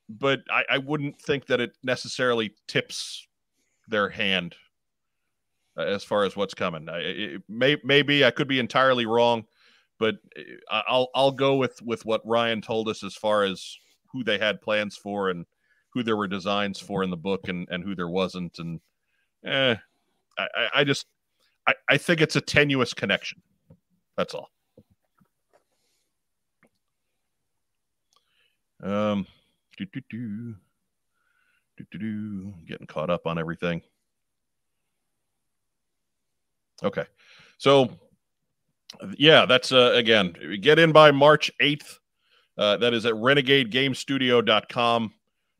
but I, I wouldn't think that it necessarily tips their hand uh, as far as what's coming. I, it may, maybe I could be entirely wrong, but uh, I'll I'll go with with what Ryan told us as far as who they had plans for and who there were designs for in the book and, and who there wasn't. And eh, I, I just I, I think it's a tenuous connection. That's all. Um, do, do, do, do, do, do, getting caught up on everything. Okay, so yeah, that's uh, again get in by March eighth. Uh, that is at renegadegamestudio.com.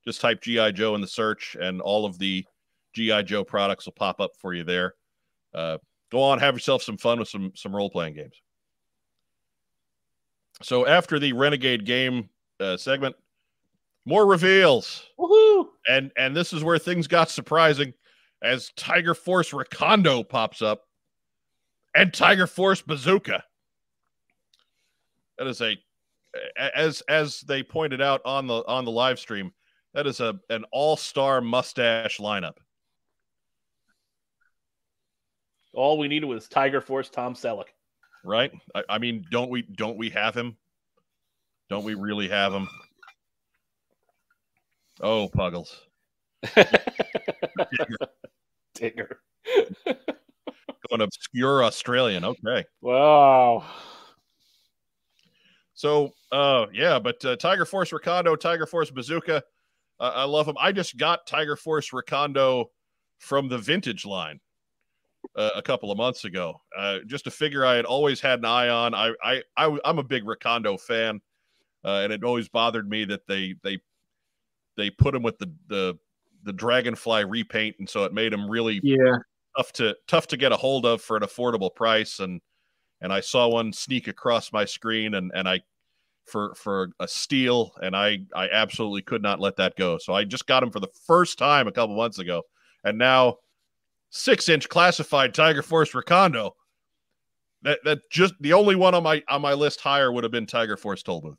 Just type GI Joe in the search, and all of the GI Joe products will pop up for you there. Uh, go on, have yourself some fun with some some role playing games. So after the Renegade game uh, segment, more reveals. Woohoo! And and this is where things got surprising as Tiger Force Recondo pops up and Tiger Force Bazooka. That is a as as they pointed out on the on the live stream, that is a an all-star mustache lineup. All we needed was Tiger Force Tom Selleck. Right? I, I mean, don't we don't we have him? Don't we really have him? Oh, Puggles. Tigger. An obscure Australian. Okay. Wow. So, uh, yeah, but uh, Tiger Force Recondo, Tiger Force Bazooka, uh, I love them. I just got Tiger Force Recondo from the vintage line uh, a couple of months ago. Uh, just a figure I had always had an eye on. I, I, I am a big Recondo fan, uh, and it always bothered me that they they they put him with the the the Dragonfly repaint, and so it made him really yeah tough to tough to get a hold of for an affordable price. And and I saw one sneak across my screen, and and I for for a steal, and I I absolutely could not let that go. So I just got him for the first time a couple months ago, and now six inch classified Tiger Force Recondo. That that just the only one on my on my list higher would have been Tiger Force Tollbooth.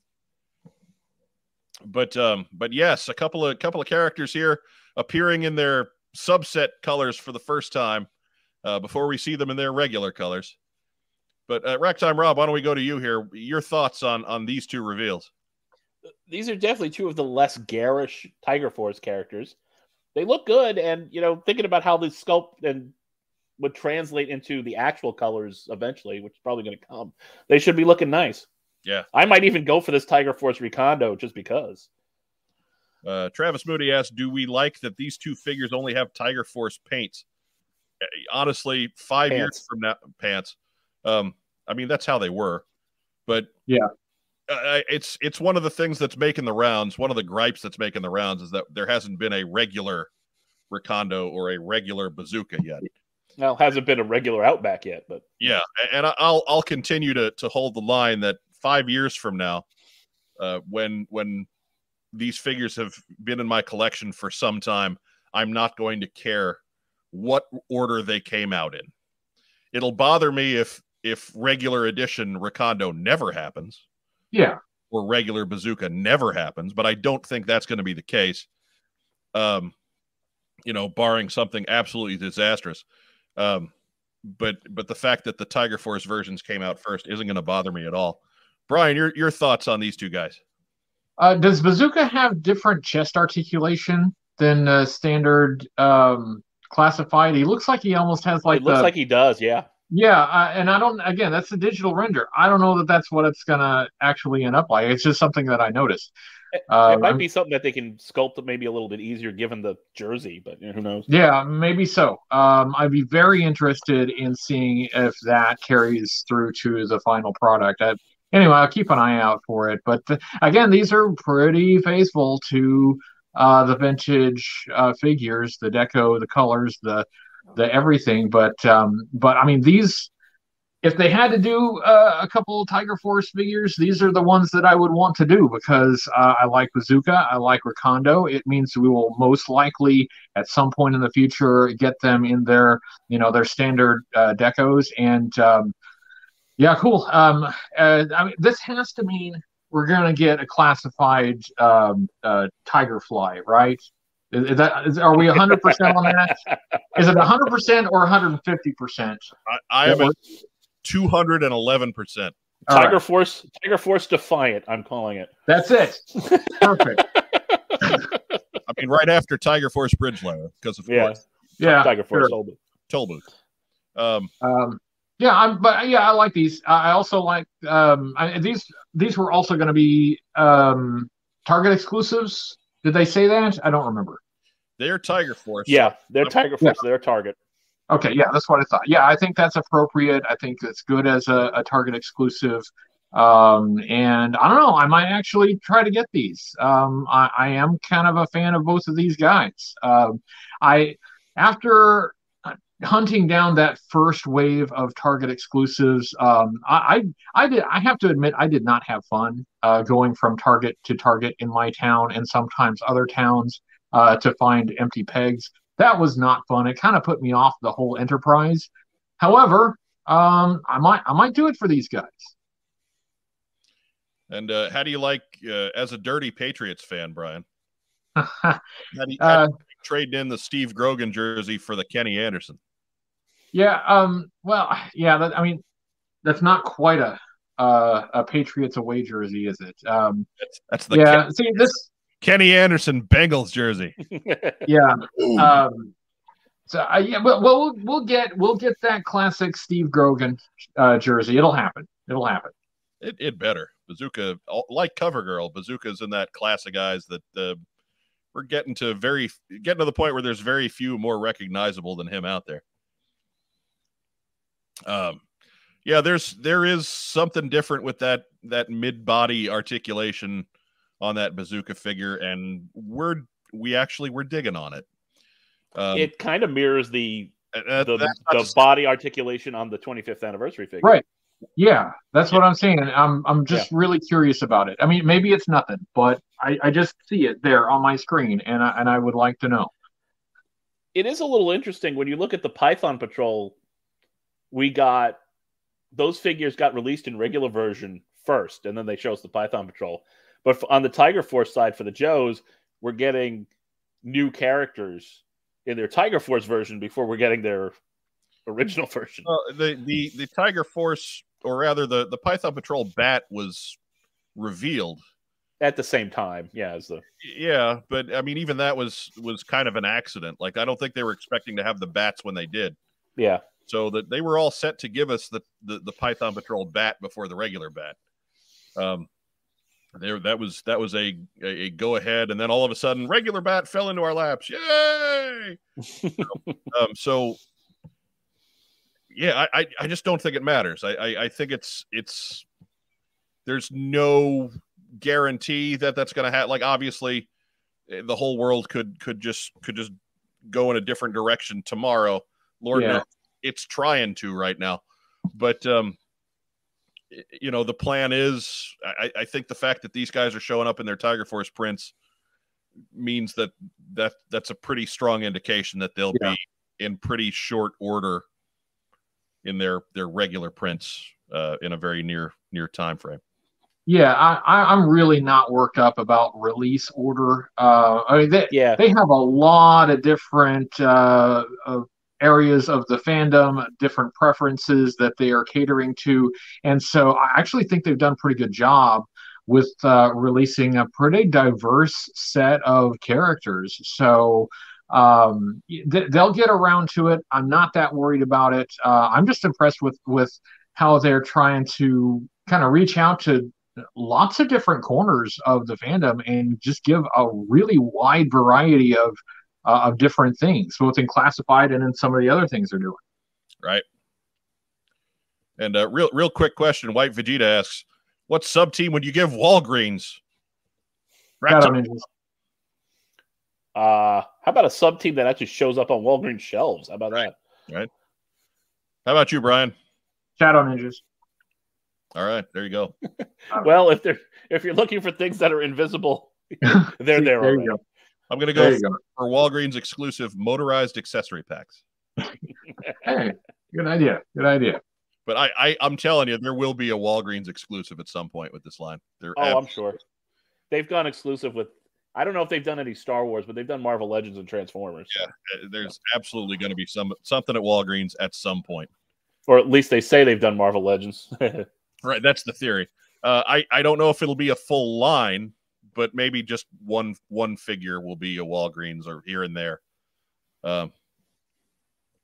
But um, but yes, a couple of couple of characters here appearing in their subset colors for the first time uh, before we see them in their regular colors. But uh, Racktime Rob, why don't we go to you here? Your thoughts on on these two reveals? These are definitely two of the less garish Tiger Force characters. They look good, and you know, thinking about how the sculpt and would translate into the actual colors eventually, which is probably going to come, they should be looking nice. Yeah, I might even go for this Tiger Force Recondo just because. Uh, Travis Moody asked, "Do we like that these two figures only have Tiger Force paints?" Uh, honestly, five pants. years from now, pants. Um, I mean, that's how they were, but yeah, uh, it's it's one of the things that's making the rounds. One of the gripes that's making the rounds is that there hasn't been a regular Recondo or a regular Bazooka yet. Well, hasn't been a regular Outback yet, but Yeah, and I'll I'll continue to to hold the line that five years from now, uh, when when these figures have been in my collection for some time, I'm not going to care what order they came out in. It'll bother me if if regular edition Recondo never happens Yeah. or regular bazooka never happens, but I don't think that's going to be the case. Um, you know, barring something absolutely disastrous. Um, but but the fact that the Tiger Force versions came out first isn't going to bother me at all. Brian, your your thoughts on these two guys? Uh, does Bazooka have different chest articulation than uh, standard um, classified? He looks like he almost has like it looks the like he does. Yeah, yeah, uh, and I don't. Again, that's a digital render. I don't know that that's what it's gonna actually end up like. It's just something that I noticed. Uh, it might I'm- be something that they can sculpt maybe a little bit easier given the jersey, but who knows? Yeah, maybe so. Um, I'd be very interested in seeing if that carries through to the final product. I, anyway, I'll keep an eye out for it. But th- again, these are pretty faithful to uh, the vintage uh, figures, the deco, the colors, the the everything. But um, but I mean, these if they had to do uh, a couple Tiger Force figures, these are the ones that I would want to do because uh, I like Bazooka, I like Recondo. It means we will most likely at some point in the future get them in their you know their standard uh, decos and um, yeah, cool. Um, uh, I mean, this has to mean we're gonna get a classified um, uh, Tiger Fly, right? Is, is that is, are we 100 percent on that? Is it 100 percent or 150 percent? I, I am at two hundred and eleven percent. Tiger right. Force, Tiger Force Defiant. I'm calling it. That's it. Perfect. I mean, right after Tiger Force Bridge Layer, because of Yeah, course Yeah. Tiger Force. sure. Hold toll booth. Um, Um, yeah, I'm, but yeah, I like these. I I also like um, I, these. These were also going to be um, Target exclusives. Did they say that? I don't remember. They're Tiger Force. Yeah, they're Tiger Force. They're target. Okay, yeah, that's what I thought. Yeah, I think that's appropriate. I think it's good as a, a Target exclusive. Um, and I don't know, I might actually try to get these. Um, I, I am kind of a fan of both of these guys. Um, I after hunting down that first wave of Target exclusives, um, I, I I did I have to admit I did not have fun uh, going from Target to Target in my town and sometimes other towns uh, to find empty pegs that was not fun. It kind of put me off the whole enterprise. However, um, I might I might do it for these guys. And uh, how do you like, uh, as a dirty Patriots fan, Brian? uh, How do you, how do you trade in the Steve Grogan jersey for the Kenny Anderson? yeah. Um. Well. Yeah. That, I mean, that's not quite a uh, a Patriots away jersey, is it? Um. That's, that's the yeah. See this. Kenny Anderson Bengals jersey. Yeah. Um. So uh, yeah, well, we'll we'll get we'll get that classic Steve Grogan uh, jersey. It'll happen. It'll happen. It, it better. Bazooka, all- like CoverGirl, Bazooka's in that class of guys that uh, we're getting to very getting to the point where there's very few more recognizable than him out there. Um, yeah, there's there is something different with that that mid body articulation on that Bazooka figure, and we're we actually we're digging on it. Um, it kind of mirrors the uh, the, the to- body articulation on the 25th anniversary figure. Right. Yeah, that's what I'm saying. I'm I'm just really curious about it. I mean, maybe it's nothing, but I, I just see it there on my screen, and I, and I would like to know. It is a little interesting when you look at the Python Patrol. We got those figures got released in regular version first, and then they show us the Python Patrol. But on the Tiger Force side for the Joes, we're getting new characters in their Tiger Force version before we're getting their original version. Well, the the the Tiger Force, or rather the the Python Patrol bat was revealed. At the same time, yeah, as the Yeah, but I mean, even that was was kind of an accident. Like, I don't think they were expecting to have the bats when they did. yeah. So that they were all set to give us the the, the Python Patrol bat before the regular bat. Um, there that was that was a, a go ahead, and then all of a sudden, regular bat fell into our laps. Yay! um, so yeah, I, I I just don't think it matters. I, I I think it's it's there's no guarantee that that's going to happen. Like obviously, eh, the whole world could could just could just go in a different direction tomorrow. Lord Yeah. knows it's trying to right now. But um, you know, the plan is I, I think the fact that these guys are showing up in their Tiger Force prints means that that that's a pretty strong indication that they'll yeah. be in pretty short order in their their regular prints uh, in a very near near time frame. Yeah, I, am really not worked up about release order. Uh, I mean, they, yeah. they have a lot of different uh, areas of the fandom, different preferences that they are catering to, and so I actually think they've done a pretty good job with uh, releasing a pretty diverse set of characters. So um, th- they'll get around to it. I'm not that worried about it. Uh, I'm just impressed with with how they're trying to kind of reach out to lots of different corners of the fandom and just give a really wide variety of uh, of different things, both in classified and in some of the other things they're doing. Right. And uh, real real quick question: White Vegeta asks, "What sub team would you give Walgreens?" Uh, how about a sub team that actually shows up on Walgreens shelves? How about right. that? Right. How about you, Brian? Shadow Ninjas. All right, there you go. well, if they're if you're looking for things that are invisible, they're there. there you go. I'm going to go, go for Walgreens exclusive motorized accessory packs. hey, good idea. Good idea. But I, I, I'm telling you, there will be a Walgreens exclusive at some point with this line. They're oh, absolutely- I'm sure. They've gone exclusive with. I don't know if they've done any Star Wars, but they've done Marvel Legends and Transformers. Yeah, there's yeah. absolutely going to be some something at Walgreens at some point, or at least they say they've done Marvel Legends. right, that's the theory. Uh, I I don't know if it'll be a full line but maybe just one one figure will be a Walgreens or here and there. Um,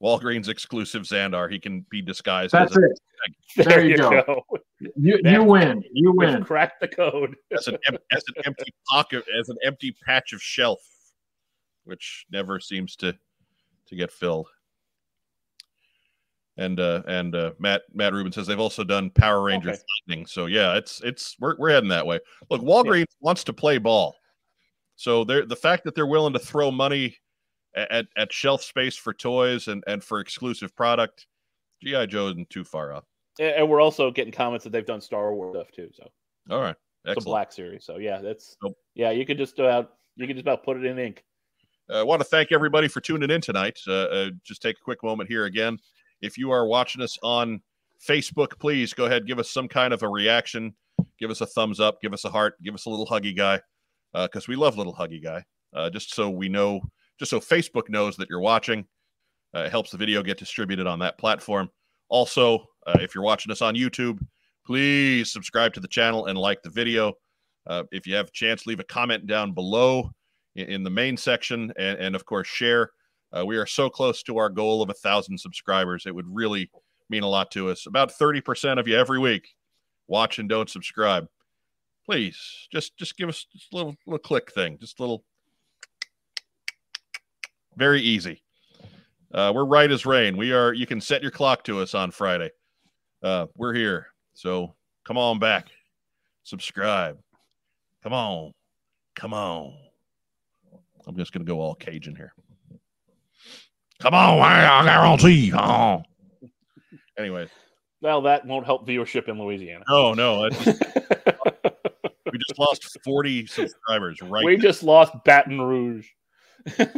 Walgreens exclusive Zandar. He can be disguised. That's it. A, there, you, go. go. You, you win. You win. Crack the code. as an as an empty pocket, as an empty patch of shelf, which never seems to to get filled and uh, and uh, Matt Matt Rubin says they've also done Power Rangers okay. Lightning. So yeah, it's it's we're we're heading that way. Look, Walgreens yeah. wants to play ball, so they're the fact that they're willing to throw money at, at shelf space for toys and and for exclusive product, GI Joe isn't too far off. And we're also getting comments that they've done Star Wars stuff too. So all right, Excellent. the Black Series. So yeah, that's nope. yeah, you could just about you could just about put it in ink. Uh, I want to thank everybody for tuning in tonight. Uh, uh, just take a quick moment here again. If you are watching us on Facebook, please go ahead, give us some kind of a reaction. Give us a thumbs up, give us a heart, give us a little huggy guy, because uh, we love little huggy guy. Uh, just so we know, just so Facebook knows that you're watching. Uh, it helps the video get distributed on that platform. Also, uh, if you're watching us on YouTube, please subscribe to the channel and like the video. Uh, if you have a chance, leave a comment down below in, in the main section, and, and of course, share. Uh, we are so close to our goal of a thousand subscribers. It would really mean a lot to us. About 30% of you every week watch and don't subscribe. Please just just give us a little little click thing, just a little very easy. Uh, we're right as rain. We are. You can set your clock to us on Friday. Uh, we're here, so come on back, subscribe. Come on, come on. I'm just gonna go all Cajun here. Come on, I guarantee. Oh. Anyway. Well, that won't help viewership in Louisiana. No, no. Just, we just lost 40 subscribers right We now. just lost Baton Rouge. Blacked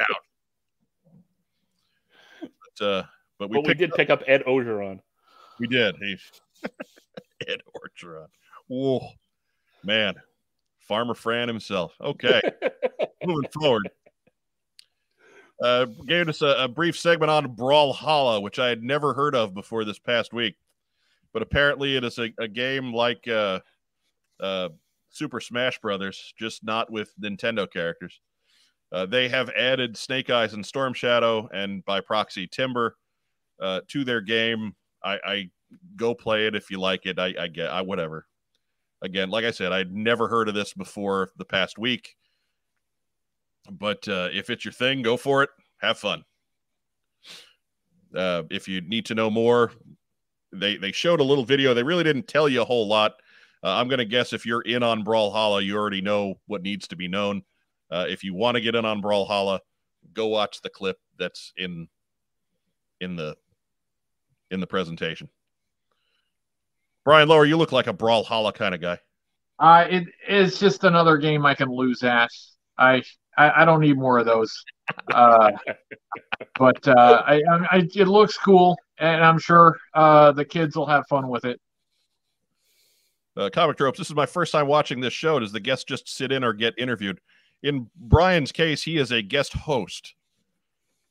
out. But, uh, but we, we did up, pick up Ed Orgeron. We did. He, Ed Orgeron. Whoa, man. Farmer Fran himself. Okay. Moving forward uh, gave us a, a, brief segment on Brawlhalla, which I had never heard of before this past week. But apparently, it is a, a game like uh, uh, Super Smash Brothers, just not with Nintendo characters. Uh, they have added Snake Eyes and Storm Shadow, and by proxy, Timber uh, to their game. I, I, go play it if you like it. I, I get, I whatever. Again, like I said, I'd never heard of this before the past week. But uh, if it's your thing, go for it. Have fun. Uh, if you need to know more, they they showed a little video. They really didn't tell you a whole lot. Uh, I'm going to guess if you're in on Brawlhalla, you already know what needs to be known. Uh, if you want to get in on Brawlhalla, go watch the clip that's in in the in the presentation. Brian Lower, you look like a Brawlhalla kind of guy. Uh, it is just another game I can lose at. I I, I don't need more of those. Uh, but uh, I, I, it looks cool, and I'm sure uh, the kids will have fun with it. Uh, Comic Tropes, this is my first time watching this show. Does the guest just sit in or get interviewed? In Brian's case, he is a guest host.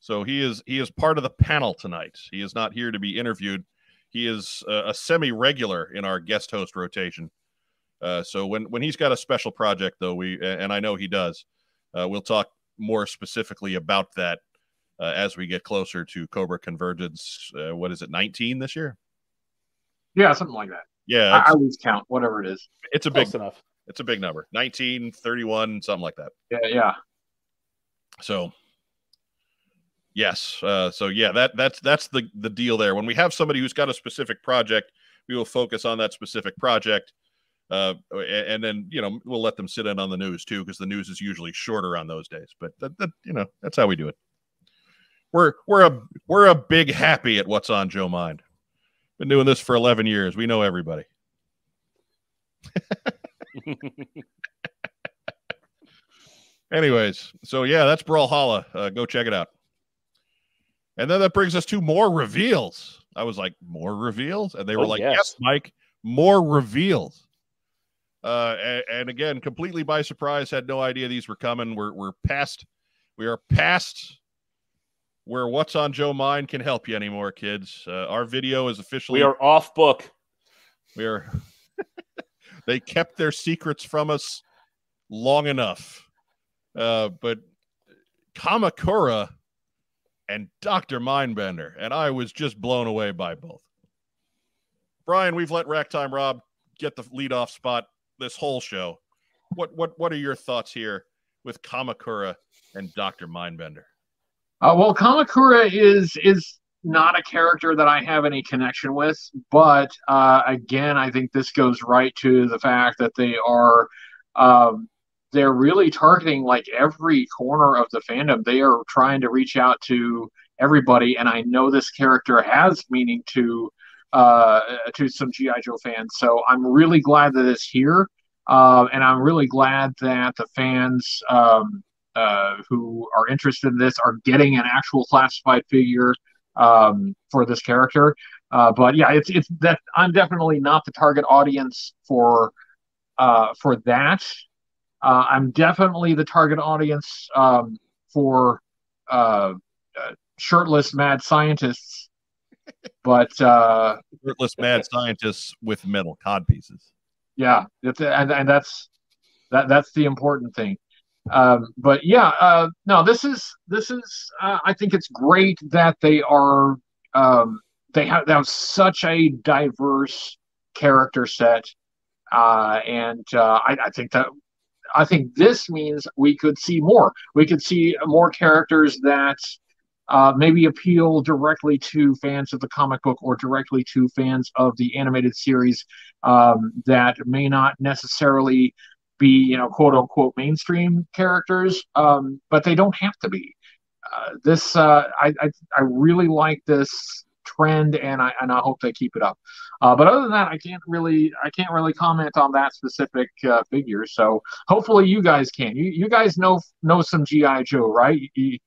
So he is he is part of the panel tonight. He is not here to be interviewed. He is a, a semi-regular in our guest host rotation. Uh, so when when he's got a special project, though, we and I know he does, uh, we'll talk more specifically about that uh, as we get closer to Cobra Convergence. Uh, what is it, 19 this year? Yeah, something like that. Yeah, I, I lose count, whatever it is. It's a big Close enough. It's a big number. 19, 31, something like that. Yeah, yeah. So yes. Uh, so yeah, that that's that's the the deal there. When we have somebody who's got a specific project, we will focus on that specific project. Uh, and, then you know we'll let them sit in on the news too because the news is usually shorter on those days. But that, that you know that's how we do it. We're we're a we're a big happy at what's on Joe Mind. Been doing this for eleven years. We know everybody. Anyways, so yeah, that's Brawlhalla. Uh, go check it out. And then that brings us to more reveals. I was like, more reveals? And they were Oh, like, yes. yes, Mike, more reveals. Uh, and, and again, completely by surprise, had no idea these were coming. We're, we're past, we are past where what's on Joe Mind can help you anymore, kids. Uh, our video is officially, We are off book. we are, they kept their secrets from us long enough. Uh, but Kamakura and Dr. Mindbender, and I was just blown away by both. Brian, we've let Racktime Rob get the leadoff spot this whole show. What what what are your thoughts here with Kamakura and Dr. Mindbender? Uh, well, Kamakura is is not a character that I have any connection with, but uh, again, I think this goes right to the fact that they are um, they're really targeting like every corner of the fandom. They are trying to reach out to everybody, and I know this character has meaning to uh, to some GI Joe fans. So I'm really glad that it's here, uh, and I'm really glad that the fans. Um, uh, who are interested in this are getting an actual classified figure um, for this character. Uh, but yeah, it's it's that I'm definitely not the target audience for uh, for that. Uh, I'm definitely the target audience um, for shirtless mad scientists. But uh, Shirtless mad scientists with metal cod pieces. yeah, it's, and, and that's that that's the important thing. Um, but yeah, uh, no, this is this is. Uh, I think it's great that they are um, they have they have such a diverse character set, uh, and uh, I, I think that I think this means we could see more. We could see more characters that uh, maybe appeal directly to fans of the comic book or directly to fans of the animated series um, that may not necessarily be, you know, quote unquote mainstream characters, um, but they don't have to be. Uh, this uh, I, I I really like this trend, and I and I hope they keep it up. Uh, but other than that, I can't really I can't really comment on that specific uh, figure. So hopefully you guys can. You you guys know know some GI Joe, right? You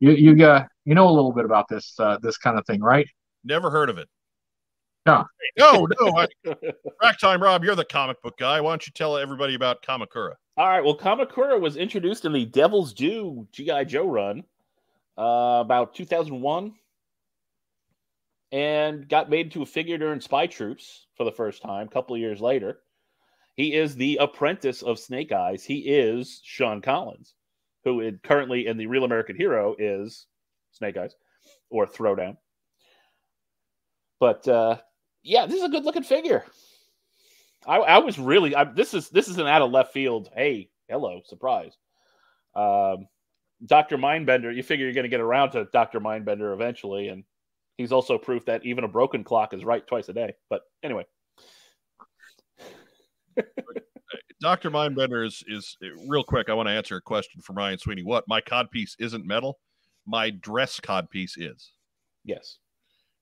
you you, got you know a little bit about this uh, this kind of thing, right? Never heard of it. No. No, no. I, Racktime Rob, you're the comic book guy. Why don't you tell everybody about Kamakura? All right. Well, Kamakura was introduced in the Devil's Due GI Joe run uh, about 2001, and got made into a figure during Spy Troops for the first time. A couple of years later, he is the apprentice of Snake Eyes. He is Sean Collins, who currently in the Real American Hero is Snake Eyes or Throwdown. But uh, yeah, this is a good looking figure. I, I was really I, this is this is an out of left field. Hey, hello, surprise. Um, Doctor Mindbender. You figure you're going to get around to Doctor Mindbender eventually, and he's also proof that even a broken clock is right twice a day. But anyway, Dr. Mindbender is, is real quick. I want to answer a question from Ryan Sweeney. What? My codpiece isn't metal. My dress codpiece is. yes,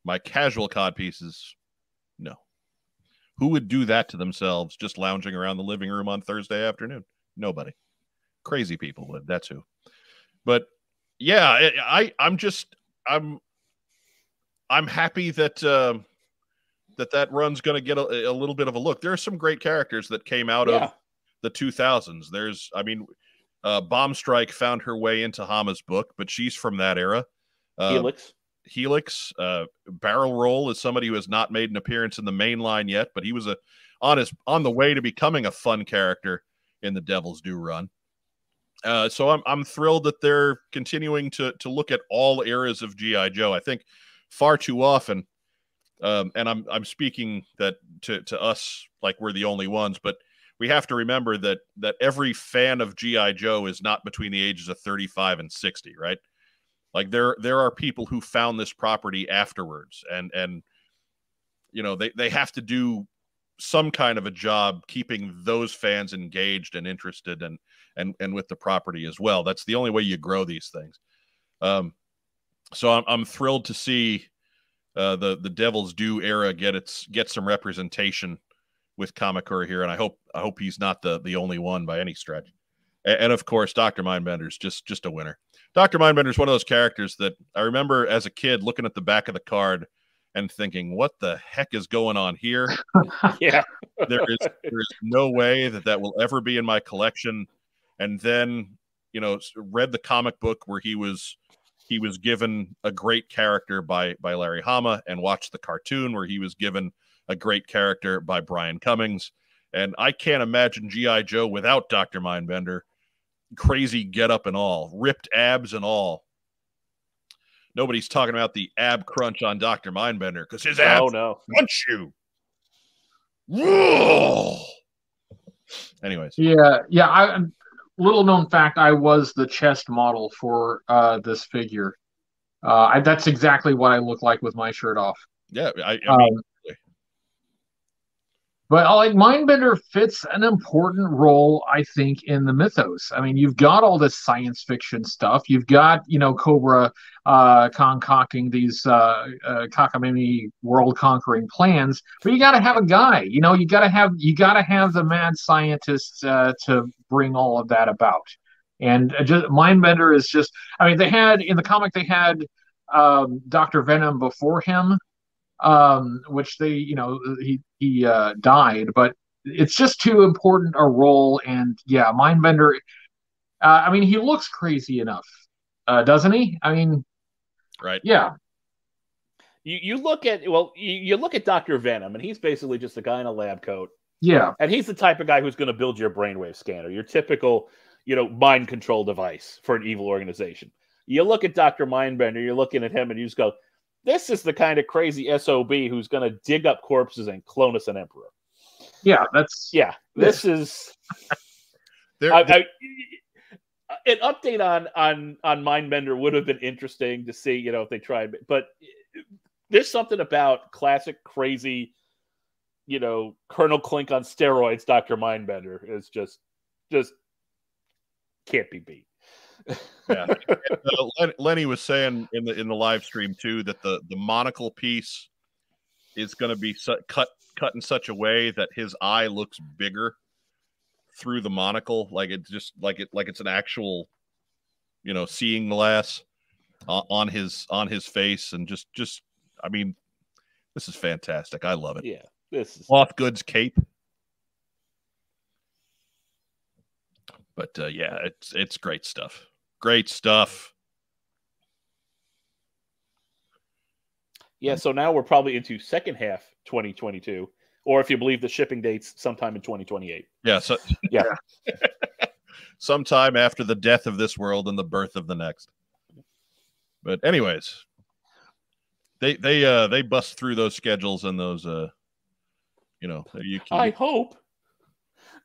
My casual cod is no. Who would do that to themselves just lounging around the living room on Thursday afternoon? Nobody. Crazy people would. That's who. But yeah, I, I I'm just I'm I'm happy that uh, that that run's going to get a, a, little bit of a look. There are some great characters that came out yeah. of the 2000s. There's, I mean, uh, Bomb Strike found her way into Hama's book, but she's from that era. Uh, Helix. Helix. Uh, Barrel Roll is somebody who has not made an appearance in the main line yet, but he was a on his on the way to becoming a fun character in the Devil's Due run. Uh, so I'm I'm thrilled that they're continuing to to look at all eras of GI Joe. I think far too often, um, and I'm I'm speaking that to to us like we're the only ones, but we have to remember that that every fan of GI Joe is not between the ages of 35 and 60, right? Like there there are people who found this property afterwards, and and you know they they have to do some kind of a job keeping those fans engaged and interested and and and with the property as well. That's the only way you grow these things. Um, so I'm I'm thrilled to see uh, the the Devil's Due era get its get some representation with Kamakura here, and I hope I hope he's not the the only one by any stretch. And, and of course, Doctor Mindbender's just just a winner. Doctor Mindbender's one of those characters that I remember as a kid looking at the back of the card and thinking, "What the heck is going on here?" yeah, there is there is no way that that will ever be in my collection. And then, you know, read the comic book where he was he was given a great character by by Larry Hama, and watched the cartoon where he was given a great character by Brian Cummings. And I can't imagine G.I. Joe without Dr. Mindbender. Crazy get up and all, ripped abs and all nobody's talking about the ab crunch on Dr. Mindbender because his abs oh, no. crunch you. Whoa. Anyways. Yeah, yeah. I little known fact, I was the chest model for uh, this figure. Uh, I, that's exactly what I look like with my shirt off. Yeah, I, I mean, um, but uh, like Mindbender fits an important role, I think, in the mythos. I mean, you've got all this science fiction stuff. You've got, you know, Cobra uh, concocting these uh, uh, cockamamie world-conquering plans, but you got to have a guy. You know, you got to have you got to have the mad scientist uh, to bring all of that about. And uh, just Mindbender is just. I mean, they had in the comic they had um, Doctor Venom before him, um, which they, you know, he he uh, died, but it's just too important a role. And yeah, Mindbender. Uh, I mean, he looks crazy enough, uh, doesn't he? I mean, right? Yeah. You you look at well, you, you look at Doctor Venom, and he's basically just a guy in a lab coat. Yeah, and he's the type of guy who's going to build your brainwave scanner, your typical, you know, mind control device for an evil organization. You look at Doctor Mindbender, you're looking at him, and you just go, this is the kind of crazy SOB who's going to dig up corpses and clone us an emperor. Yeah, that's yeah. This is there, I, I, an update on on on Mindbender would have been interesting to see, you know, if they tried, but there's something about classic crazy, you know, Colonel Klink on steroids, Doctor Mindbender is just just can't be beat yeah. uh, Lenny was saying in the in the live stream too that the the monocle piece is going to be su- cut cut in such a way that his eye looks bigger through the monocle, like it's just like it like it's an actual, you know, seeing glass uh, on his on his face, and just just I mean, this is fantastic. I love it. Yeah, this is off goods cape. But uh, yeah, it's it's great stuff. Great stuff. Yeah, so now we're probably into second half 2022, or if you believe the shipping dates, sometime in 2028. Yeah, so yeah, sometime after the death of this world and the birth of the next. But anyways, they they uh they bust through those schedules and those uh you know you I hope.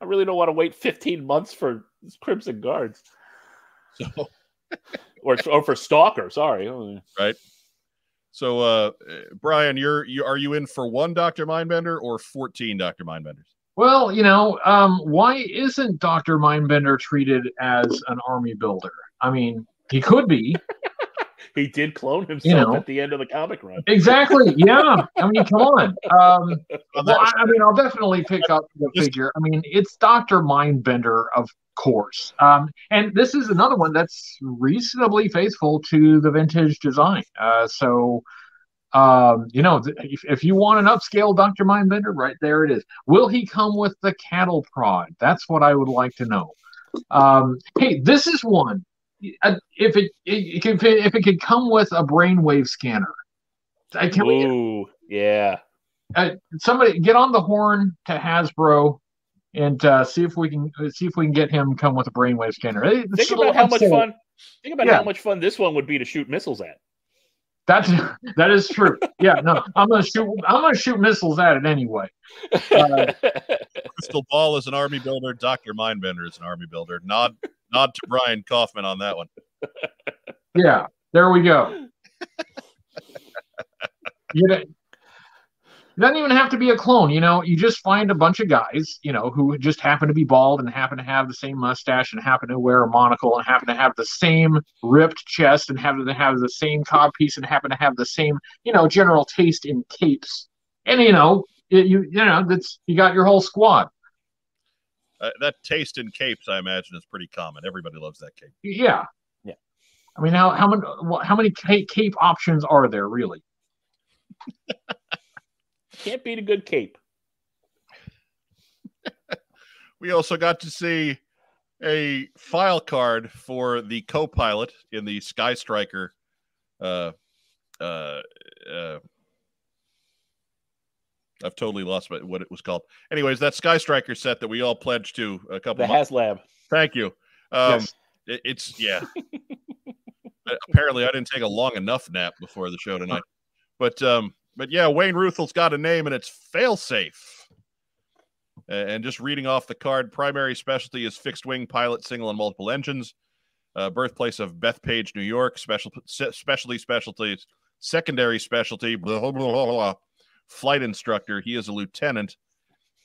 I really don't want to wait 15 months for Crimson Guards. So, or or for Stalker, sorry. Right. So, uh, Brian, you're you are you in for one Doctor Mindbender or fourteen Doctor Mindbenders? Well, you know, um, why isn't Doctor Mindbender treated as an army builder? I mean, he could be. he did clone himself know. at the end of the comic run. Exactly. Yeah. I mean, come on. Um, well, I, I mean, I'll definitely pick up the figure. I mean, it's Doctor Mindbender, of course. Um, and this is another one that's reasonably faithful to the vintage design. Uh, so. Um, you know, if, if you want an upscale Dr. Mindbender, right there it is. Will he come with the cattle prod? That's what I would like to know. Um, hey, this is one. Uh, If it, it, if it if it could come with a brainwave scanner, uh, can we yeah. uh, somebody get on the horn to Hasbro and uh, see if we can see if we can get him come with a brainwave scanner. Hey, Think about how much fun. Think about Yeah. how much fun this one would be to shoot missiles at. That's that is true. Yeah, no, I'm gonna shoot. I'm gonna shoot missiles at it anyway. Uh, Crystal Ball is an army builder. Doctor Mindbender is an army builder. Nod, nod to Brian Kaufman on that one. Yeah, there we go. You know, it doesn't even have to be a clone. You know, you just find a bunch of guys, you know, who just happen to be bald and happen to have the same mustache and happen to wear a monocle and happen to have the same ripped chest and happen to have the same codpiece and happen to have the same, you know, general taste in capes. And you know, it, you you know, that's you got your whole squad. Uh, that taste in capes, I imagine, is pretty common. Everybody loves that cape. Yeah. Yeah. I mean, how how many how many cape, cape options are there really? Can't beat a good cape. We also got to see a file card for the co-pilot in the Sky Striker. Uh, uh, uh, I've totally lost my, what it was called. Anyways, that Sky Striker set that we all pledged to a couple. The months. HasLab. Thank you. Um, Yes. it- it's yeah. Uh, Apparently, I didn't take a long enough nap before the show tonight. But um, but yeah, Wayne Ruthel's got a name, and it's Failsafe. And just reading off the card, primary specialty is fixed wing pilot, single and multiple engines. Uh, birthplace of Bethpage, New York. Special specialty specialties, secondary specialty. Blah, blah, blah, blah. Flight instructor. He is a lieutenant.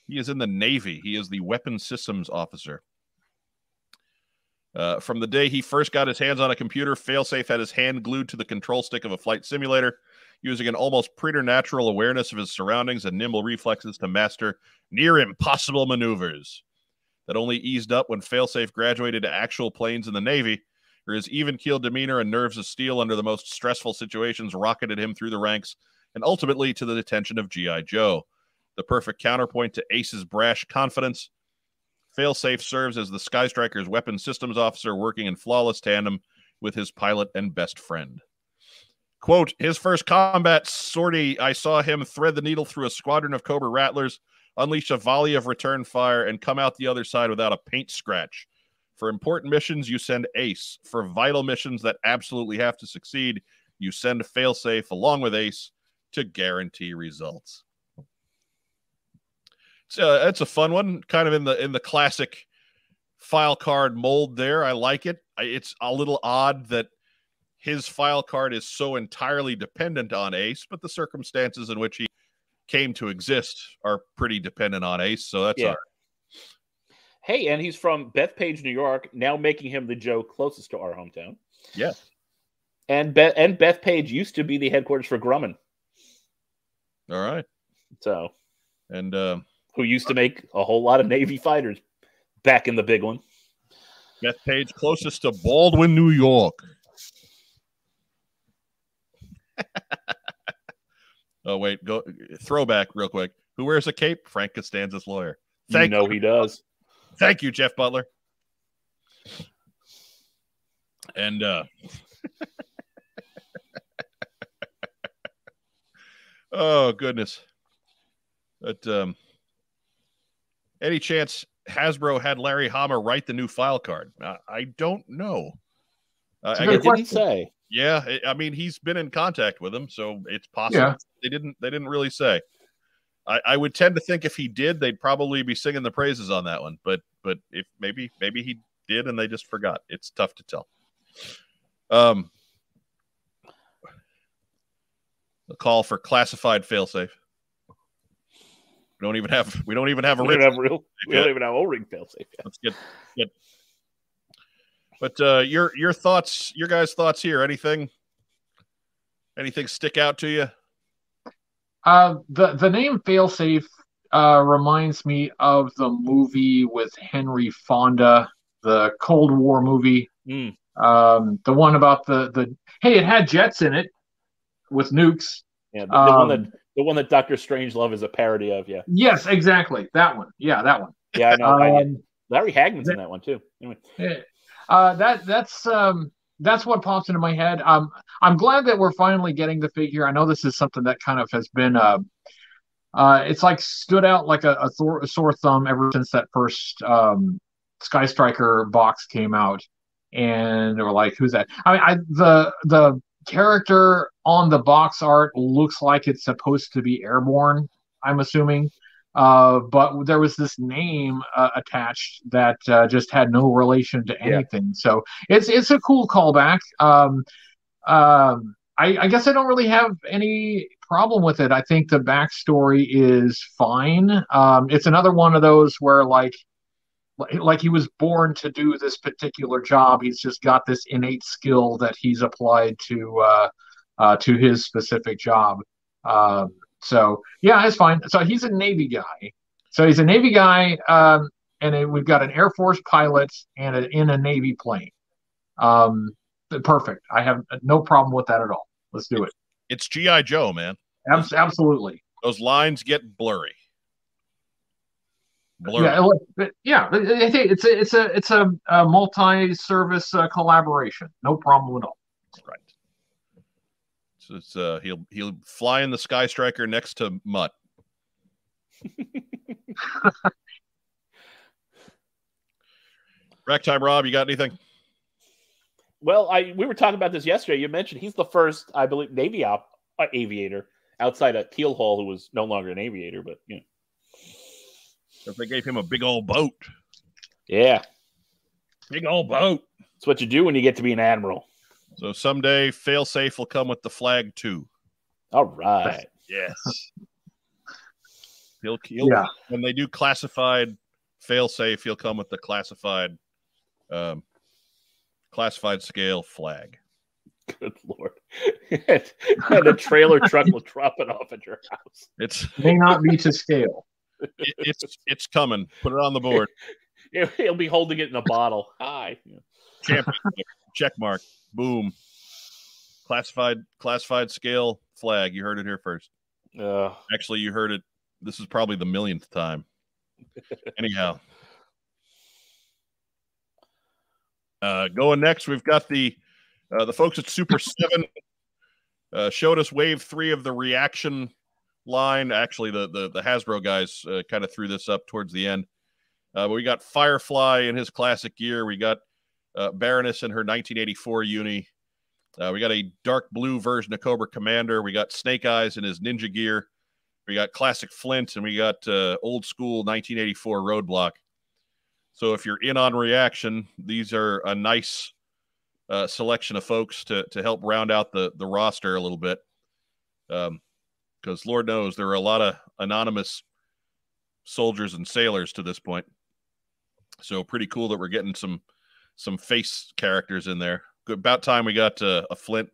He is in the Navy. He is the weapons systems officer. Uh, from the day he first got his hands on a computer, Failsafe had his hand glued to the control stick of a flight simulator, using an almost preternatural awareness of his surroundings and nimble reflexes to master near impossible maneuvers. That only eased up when Failsafe graduated to actual planes in the Navy, where his even keeled demeanor and nerves of steel under the most stressful situations rocketed him through the ranks and ultimately to the detention of G.I. Joe. The perfect counterpoint to Ace's brash confidence. Failsafe serves as the Sky Striker's weapons systems officer, working in flawless tandem with his pilot and best friend. Quote, his first combat sortie, I saw him thread the needle through a squadron of Cobra Rattlers, unleash a volley of return fire, and come out the other side without a paint scratch. For important missions, you send Ace. For vital missions that absolutely have to succeed, you send Failsafe along with Ace to guarantee results. It's uh, it's a fun one, kind of in the in the classic file card mold. There, I like it. I, it's a little odd that his file card is so entirely dependent on Ace, but the circumstances in which he came to exist are pretty dependent on Ace. So that's Yeah. all right. Hey, and he's from Bethpage, New York, now making him the Joe closest to our hometown. Yeah. And Beth and Bethpage used to be the headquarters for Grumman, all right. so And um, who used to make a whole lot of Navy fighters back in the big one. Bethpage closest to Baldwin, New York. oh wait, go throwback real quick. Who wears a cape? Frank Costanza's lawyer. Thank you know you. he does. Thank you, Jeff Butler. And uh Oh goodness. But um any chance Hasbro had Larry Hama write the new file card? Uh, I don't know. Uh, It's a I good guess- didn't say. yeah, I- I mean he's been in contact with him, so it's possible. Yeah. They didn't they didn't really say. I, I would tend to think if he did, they'd probably be singing the praises on that one. But but if maybe maybe he did and they just forgot. It's tough to tell. Um a call for classified failsafe. We don't even have we don't even have a We don't have real. We don't even have O-ring failsafe yet. Let's get get. But uh, your your thoughts, your guys' thoughts here. Anything Anything stick out to you? Uh, the the name Failsafe uh, reminds me of the movie with Henry Fonda, the Cold War movie. Mm. Um, the one about the the hey, it had jets in it with nukes. Yeah, the, the one Um, that the one that Doctor Strangelove is a parody of. Yeah, Yes, exactly that one. Yeah, that one. yeah, I know. I- Um, Larry Hagman's in that one too. Anyway, Uh, that that's um, that's what pops into my head. Um, I'm glad that we're finally getting the figure. I know this is something that kind of has been uh, uh, it's like stood out like a, a, thor- a sore thumb ever since that first um, Sky Striker box came out, and were like, "Who's that?" I mean, I the the character on the box art looks like it's supposed to be airborne. I'm assuming. Uh, but there was this name uh, attached that uh, just had no relation to Yeah. anything. So it's it's a cool callback. Um, um, I, I guess I don't really have any problem with it. I think the backstory is fine. Um, it's another one of those where like like he was born to do this particular job. He's just got this innate skill that he's applied to uh, uh, to his specific job. Um, so yeah, it's fine. So he's a Navy guy. So he's a Navy guy, um, and then we've got an Air Force pilot and a, in a Navy plane. Um, perfect. I have no problem with that at all. Let's do it. It's GI Joe, man. Abs- absolutely. Those lines get blurry. Blurry. Yeah, look, yeah. I think it's a it's a it's a, a multi-service uh, collaboration. No problem at all. Right. So it's uh he'll he'll fly in the Sky Striker next to Mutt. Rack time, Rob. You got anything? well, I we were talking about this yesterday. You mentioned he's the first, I believe, Navy op, uh, aviator outside of Keel-Haul who was no longer an aviator, but you know, If they gave him a big old boat, yeah, big old boat. it's what you do when you get to be an admiral. So someday, failsafe will come with the flag too. All right. Yes. he'll, he'll Yeah. when they do classified failsafe, he'll come with the classified, um, classified scale flag. Good lord. and a trailer truck will drop it off at your house. It's May not be to scale. It, it's it's coming. Put it on the board. He'll be holding it in a bottle. Hi. Championship check mark. Boom. Classified classified scale flag. You heard it here first. Uh, Actually, you heard it. This is probably the millionth time. Anyhow. Uh, going next, we've got the uh, the folks at Super7 uh, showed us Wave Three of the reaction line. Actually, the the, the Hasbro guys uh, kind of threw this up towards the end. Uh, we got Firefly in his classic gear. We got uh, Baroness in her 1984 uni. Uh, we got a dark blue version of Cobra Commander. We got Snake Eyes in his ninja gear. We got classic Flint, and we got uh, old school 1984 Roadblock. So if you're in on reaction, these are a nice uh, selection of folks to to help round out the the roster a little bit. Um, because Lord knows there are a lot of anonymous soldiers and sailors to this point. So pretty cool that we're getting some some face characters in there. Good, about time we got uh, a Flint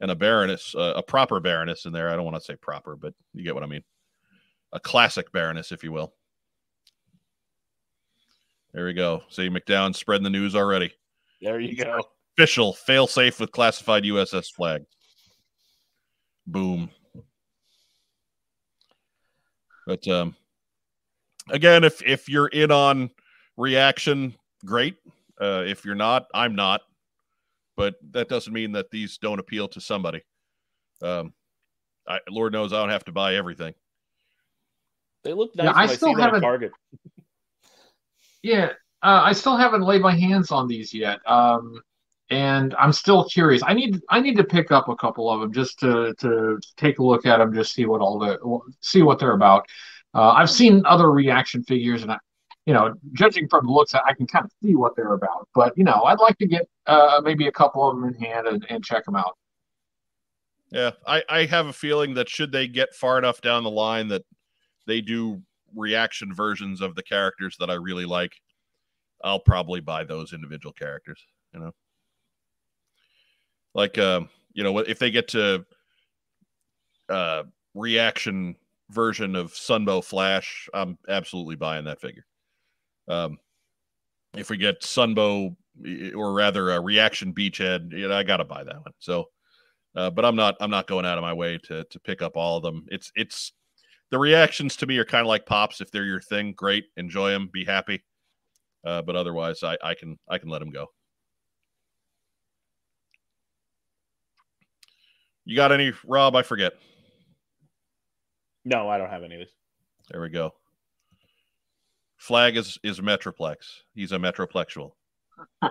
and a Baroness, uh, a proper Baroness in there. I don't want to say proper, but you get what I mean. A classic Baroness, if you will. There we go. See McDowell spreading the news already. there you go. Official fail safe with classified USS flag. Boom. But um again, if if you're in on reaction, great. Uh if you're not, I'm not. But that doesn't mean that these don't appeal to somebody. Um I, Lord knows I don't have to buy everything. They look nice Yeah, when I I, still see haven't- Target. Yeah, uh, I still haven't laid my hands on these yet, um, and I'm still curious. I need I need to pick up a couple of them just to to take a look at them, just see what all the see what they're about. Uh, I've seen other reaction figures, and I, you know, judging from the looks, I can kind of see what they're about. But you know, I'd like to get uh, maybe a couple of them in hand and, and check them out. Yeah, I, I have a feeling that should they get far enough down the line that they do reaction versions of the characters that I really like, I'll probably buy those individual characters. You know, like um, you know, if they get to uh, reaction version of Sunbow Flash, I'm absolutely buying that figure. Um, if we get Sunbow, or rather a reaction Beachhead, you know, I got to buy that one. So, uh, but I'm not I'm not going out of my way to to pick up all of them. It's it's the reactions to me are kind of like pops. If they're your thing, great, enjoy them, be happy. Uh, but otherwise, I, I can I can let them go. You got any, Rob? I forget. No, I don't have any of these. There we go. Flag is is Metroplex. He's a Metroplexual.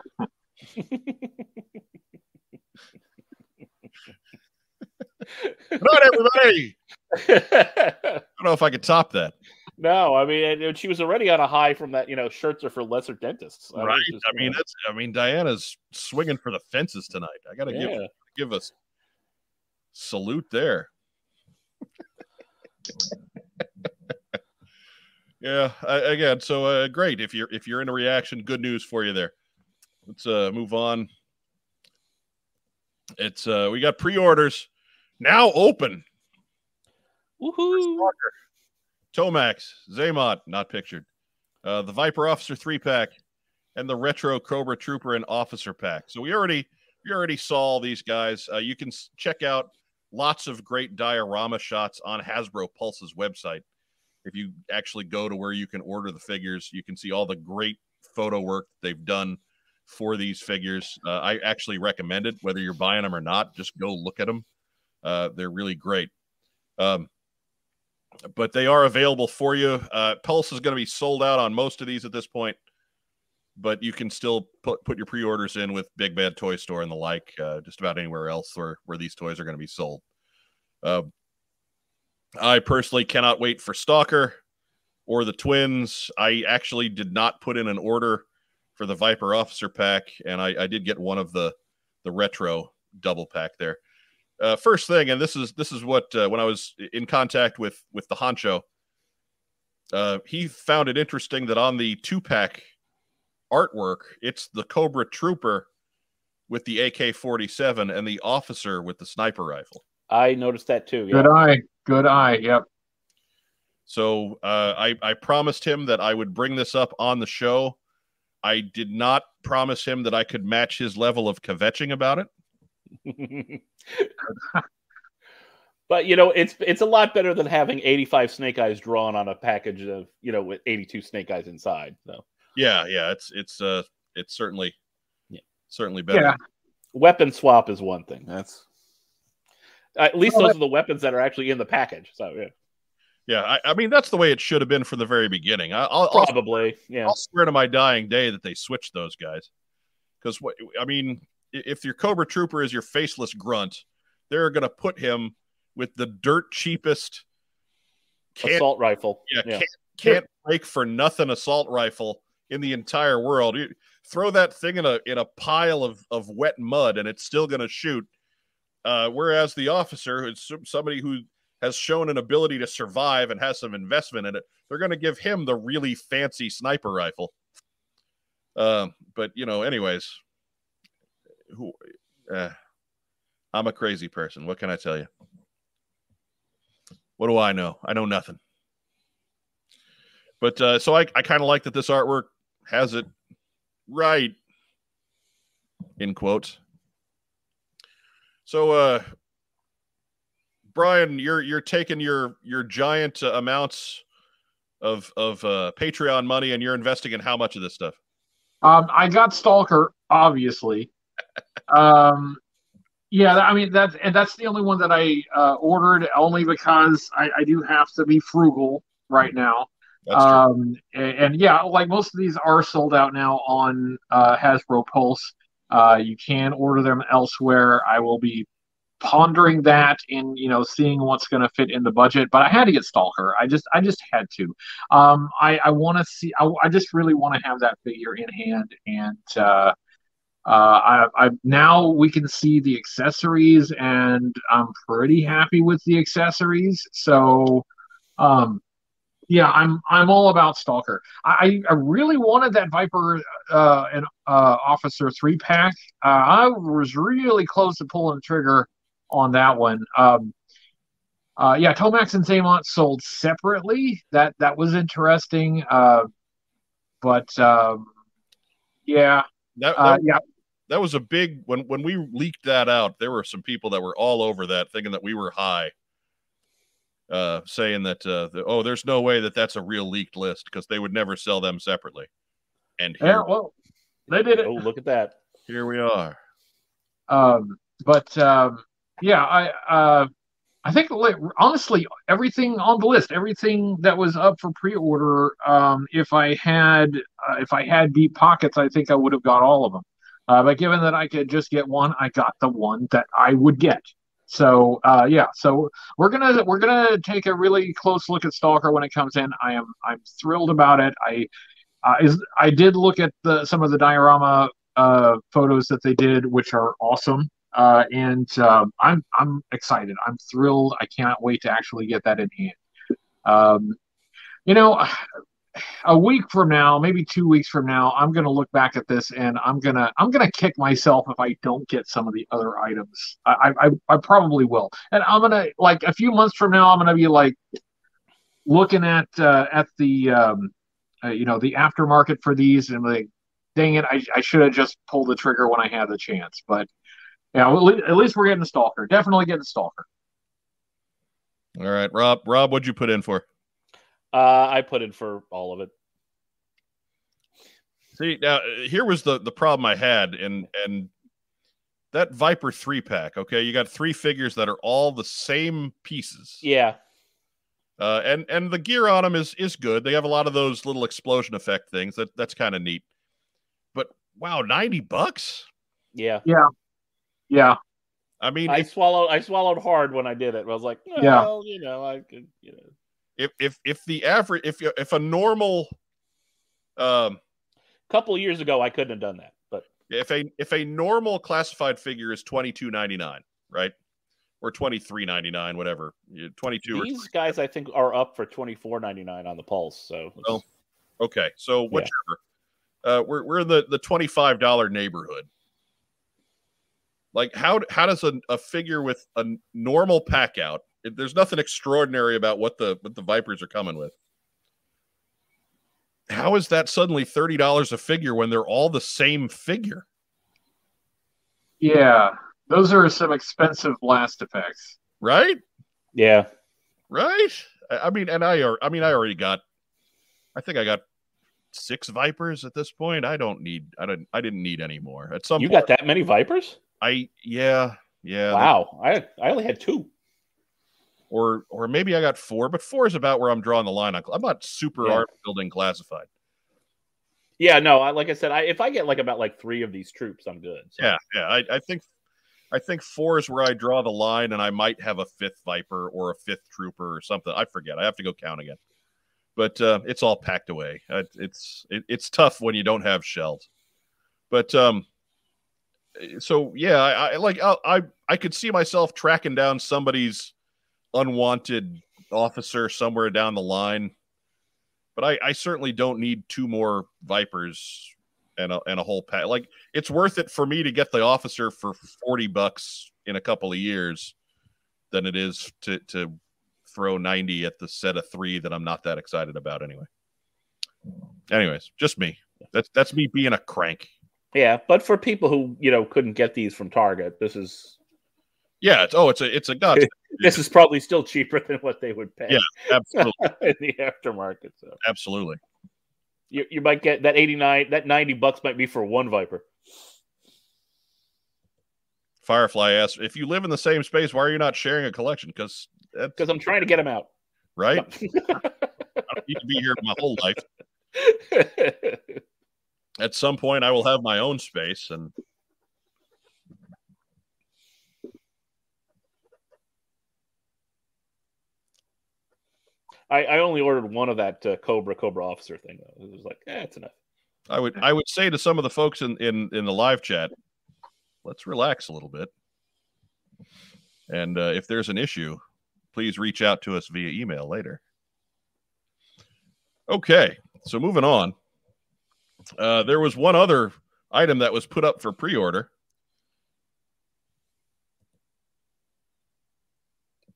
Not everybody. I don't know if I could top that. No, I mean, she was already on a high from that. You know, shirts are for lesser dentists. I right. Just, I mean, that's. I mean, Diana's swinging for the fences tonight. I got to yeah. give give us salute there. yeah. I, again, so uh, great. If you're if you're in a reaction, good news for you there. Let's uh, move on. It's uh, we got pre-orders now open. Woohoo! Tomax, Xamot, not pictured. Uh, the Viper Officer three pack, and the Retro Cobra Trooper and Officer pack. So we already we already saw these guys. Uh, you can check out lots of great diorama shots on Hasbro Pulse's website. If you actually go to where you can order the figures, you can see all the great photo work they've done for these figures. Uh, I actually recommend it, whether you're buying them or not. Just go look at them. Uh, they're really great. Um, but they are available for you. Uh, Pulse is going to be sold out on most of these at this point, but you can still put put your pre-orders in with Big Bad Toy Store and the like, uh, just about anywhere else where where these toys are going to be sold. Uh, I personally cannot wait for Stalker or the Twins. I actually did not put in an order for the Viper Officer pack, and I, I did get one of the the retro double pack there. Uh, first thing, and this is this is what uh, when I was in contact with with the honcho, uh, he found it interesting that on the two pack artwork, it's the Cobra Trooper with the AK forty seven and the officer with the sniper rifle. I noticed that too. Yeah. Good eye, good eye. Yep. So uh, I I promised him that I would bring this up on the show. I did not promise him that I could match his level of kvetching about it. but you know, it's it's a lot better than having 85 snake eyes drawn on a package of you know with 82 snake eyes inside. So yeah, yeah, it's it's uh it's certainly yeah certainly better. Yeah. Weapon swap is one thing. That's at least those are the weapons that are actually in the package. So yeah. Yeah, I, I, mean that's the way it should have been from the very beginning. I, will probably, I'll, yeah. I'll swear to my dying day that they switched those guys, because what I mean, if your Cobra Trooper is your faceless grunt, they're going to put him with the dirt cheapest assault rifle. Yeah, yeah. can't, can't break for nothing assault rifle in the entire world. You throw that thing in a in a pile of of wet mud, and it's still going to shoot. Uh, whereas the officer, who's somebody who has shown an ability to survive and has some investment in it, they're going to give him the really fancy sniper rifle. Uh, but you know, anyways, who uh, I'm a crazy person. What can I tell you? What do I know? I know nothing. But uh, so I, I kind of like that this artwork has it right in quotes. So uh Brian, you're you're taking your your giant uh, amounts of of uh, Patreon money and you're investing in how much of this stuff? Um, I got Stalker, obviously um, yeah, I mean that's and that's the only one that I uh, ordered only because I, I do have to be frugal right now. Um, and, and, yeah, like most of these are sold out now on uh, Hasbro Pulse. Uh, you can order them elsewhere. I will be pondering that and you know seeing what's going to fit in the budget. But I had to get Stalker. I just I just had to. Um, I I want to see. I, I just really want to have that figure in hand and. Uh, uh, I, I now we can see the accessories, and I'm pretty happy with the accessories. So, um, yeah, I'm I'm all about Stalker. I, I really wanted that Viper uh, and uh, Officer three pack. Uh, I was really close to pulling the trigger on that one. Um, Uh, yeah, Tomax and Xamot sold separately. That that was interesting. Uh, but um, yeah, That, uh, yeah, that was a big when when we leaked that out. There were some people that were all over that, thinking that we were high, uh, saying that, uh, the, oh, there's no way that that's a real leaked list because they would never sell them separately. And here, yeah. Well, they did it. Oh, look at that. here we are. Um, but um, yeah, I uh, I think honestly, everything on the list, everything that was up for pre-order, um, if I had uh, if I had deep pockets, I think I would have got all of them. Uh, but given that I could just get one, I got the one that I would get. So uh, yeah, so we're gonna we're gonna take a really close look at Stalker when it comes in. I am I'm thrilled about it. I uh, is I did look at the some of the diorama uh, photos that they did, which are awesome. Uh, and um, I'm I'm excited. I'm thrilled. I cannot wait to actually get that in hand. Um, you know, a week from now, maybe two weeks from now, I'm gonna look back at this and I'm gonna I'm gonna kick myself if I don't get some of the other items. I I, I probably will, and I'm gonna like a few months from now, I'm gonna be like looking at uh, at the um, uh, you know the aftermarket for these and like, dang it, I I should have just pulled the trigger when I had the chance, but. Yeah, well, at least we're getting the stalker. Definitely getting the stalker. All right, Rob. Rob, what'd you put in for? Uh, I put in for all of it. See, now here was the the problem I had, and and that Viper three pack. Okay, you got three figures that are all the same pieces. Yeah. Uh, and and the gear on them is is good. They have a lot of those little explosion effect things. That that's kind of neat. But wow, ninety bucks. Yeah. Yeah, Yeah. I mean, I swallowed I swallowed hard when I did it. I was like, well, Yeah. you know, I could, you know. If if if the average if if a normal um couple of years ago I couldn't have done that. But if a if a normal classified figure is twenty two ninety nine, right, or twenty three ninety nine, whatever, twenty two or these guys I think are up for twenty four ninety nine on the pulse. So Well, Okay, so whichever. Uh, we're we're in the the twenty five dollar neighborhood. Like how how does a, a figure with a normal pack out? If there's nothing extraordinary about what the what the Vipers are coming with. How is that suddenly thirty dollars a figure when they're all the same figure? yeah. Those are some expensive blast effects. Right, yeah. right. I, I mean, and I are. I mean, I already got. I think I got six Vipers at this point. I don't need. I don't. I didn't need any more. At some You point, got that many Vipers? I yeah yeah. Wow. I I only had two. Or or maybe I got four, but four is about where I'm drawing the line. I'm not super Yeah. art building classified. Yeah, no, I, like I said, I, if I get like about like three of these troops, I'm good. So. Yeah, yeah. I, I think I think four is where I draw the line, and I might have a fifth Viper or a fifth Trooper or something. I forget. I have to go count again. But uh, it's all packed away. It's it, it's tough when you don't have shells. But um, so yeah, I, I like I, I I could see myself tracking down somebody's unwanted officer somewhere down the line. But I, I certainly don't need two more Vipers and a, and a whole pack. Like it's worth it for me to get the officer for 40 bucks in a couple of years than it is to to throw 90 at the set of 3 that I'm not that excited about anyway. Anyways, just me. That's that's me being a crank. Yeah, but for people who you know couldn't get these from Target, this is Yeah, it's oh it's a it's a god this is probably still cheaper than what they would pay Yeah, absolutely in the aftermarket. So absolutely. you, you might get that eighty nine, that ninety bucks might be for one Viper. Firefly asks if you live in the same space, why are you not sharing a collection? Because Because I'm trying to get them out. right. I don't need to be here my whole life. At some point, I will have my own space, and I, I only ordered one of that uh, Cobra Cobra officer thing. Though. It was like, eh, it's enough. I would I would say to some of the folks in in in the live chat, let's relax a little bit. And uh, if there's an issue, please reach out to us via email later. Okay, so moving on. Uh, there was one other item that was put up for pre-order,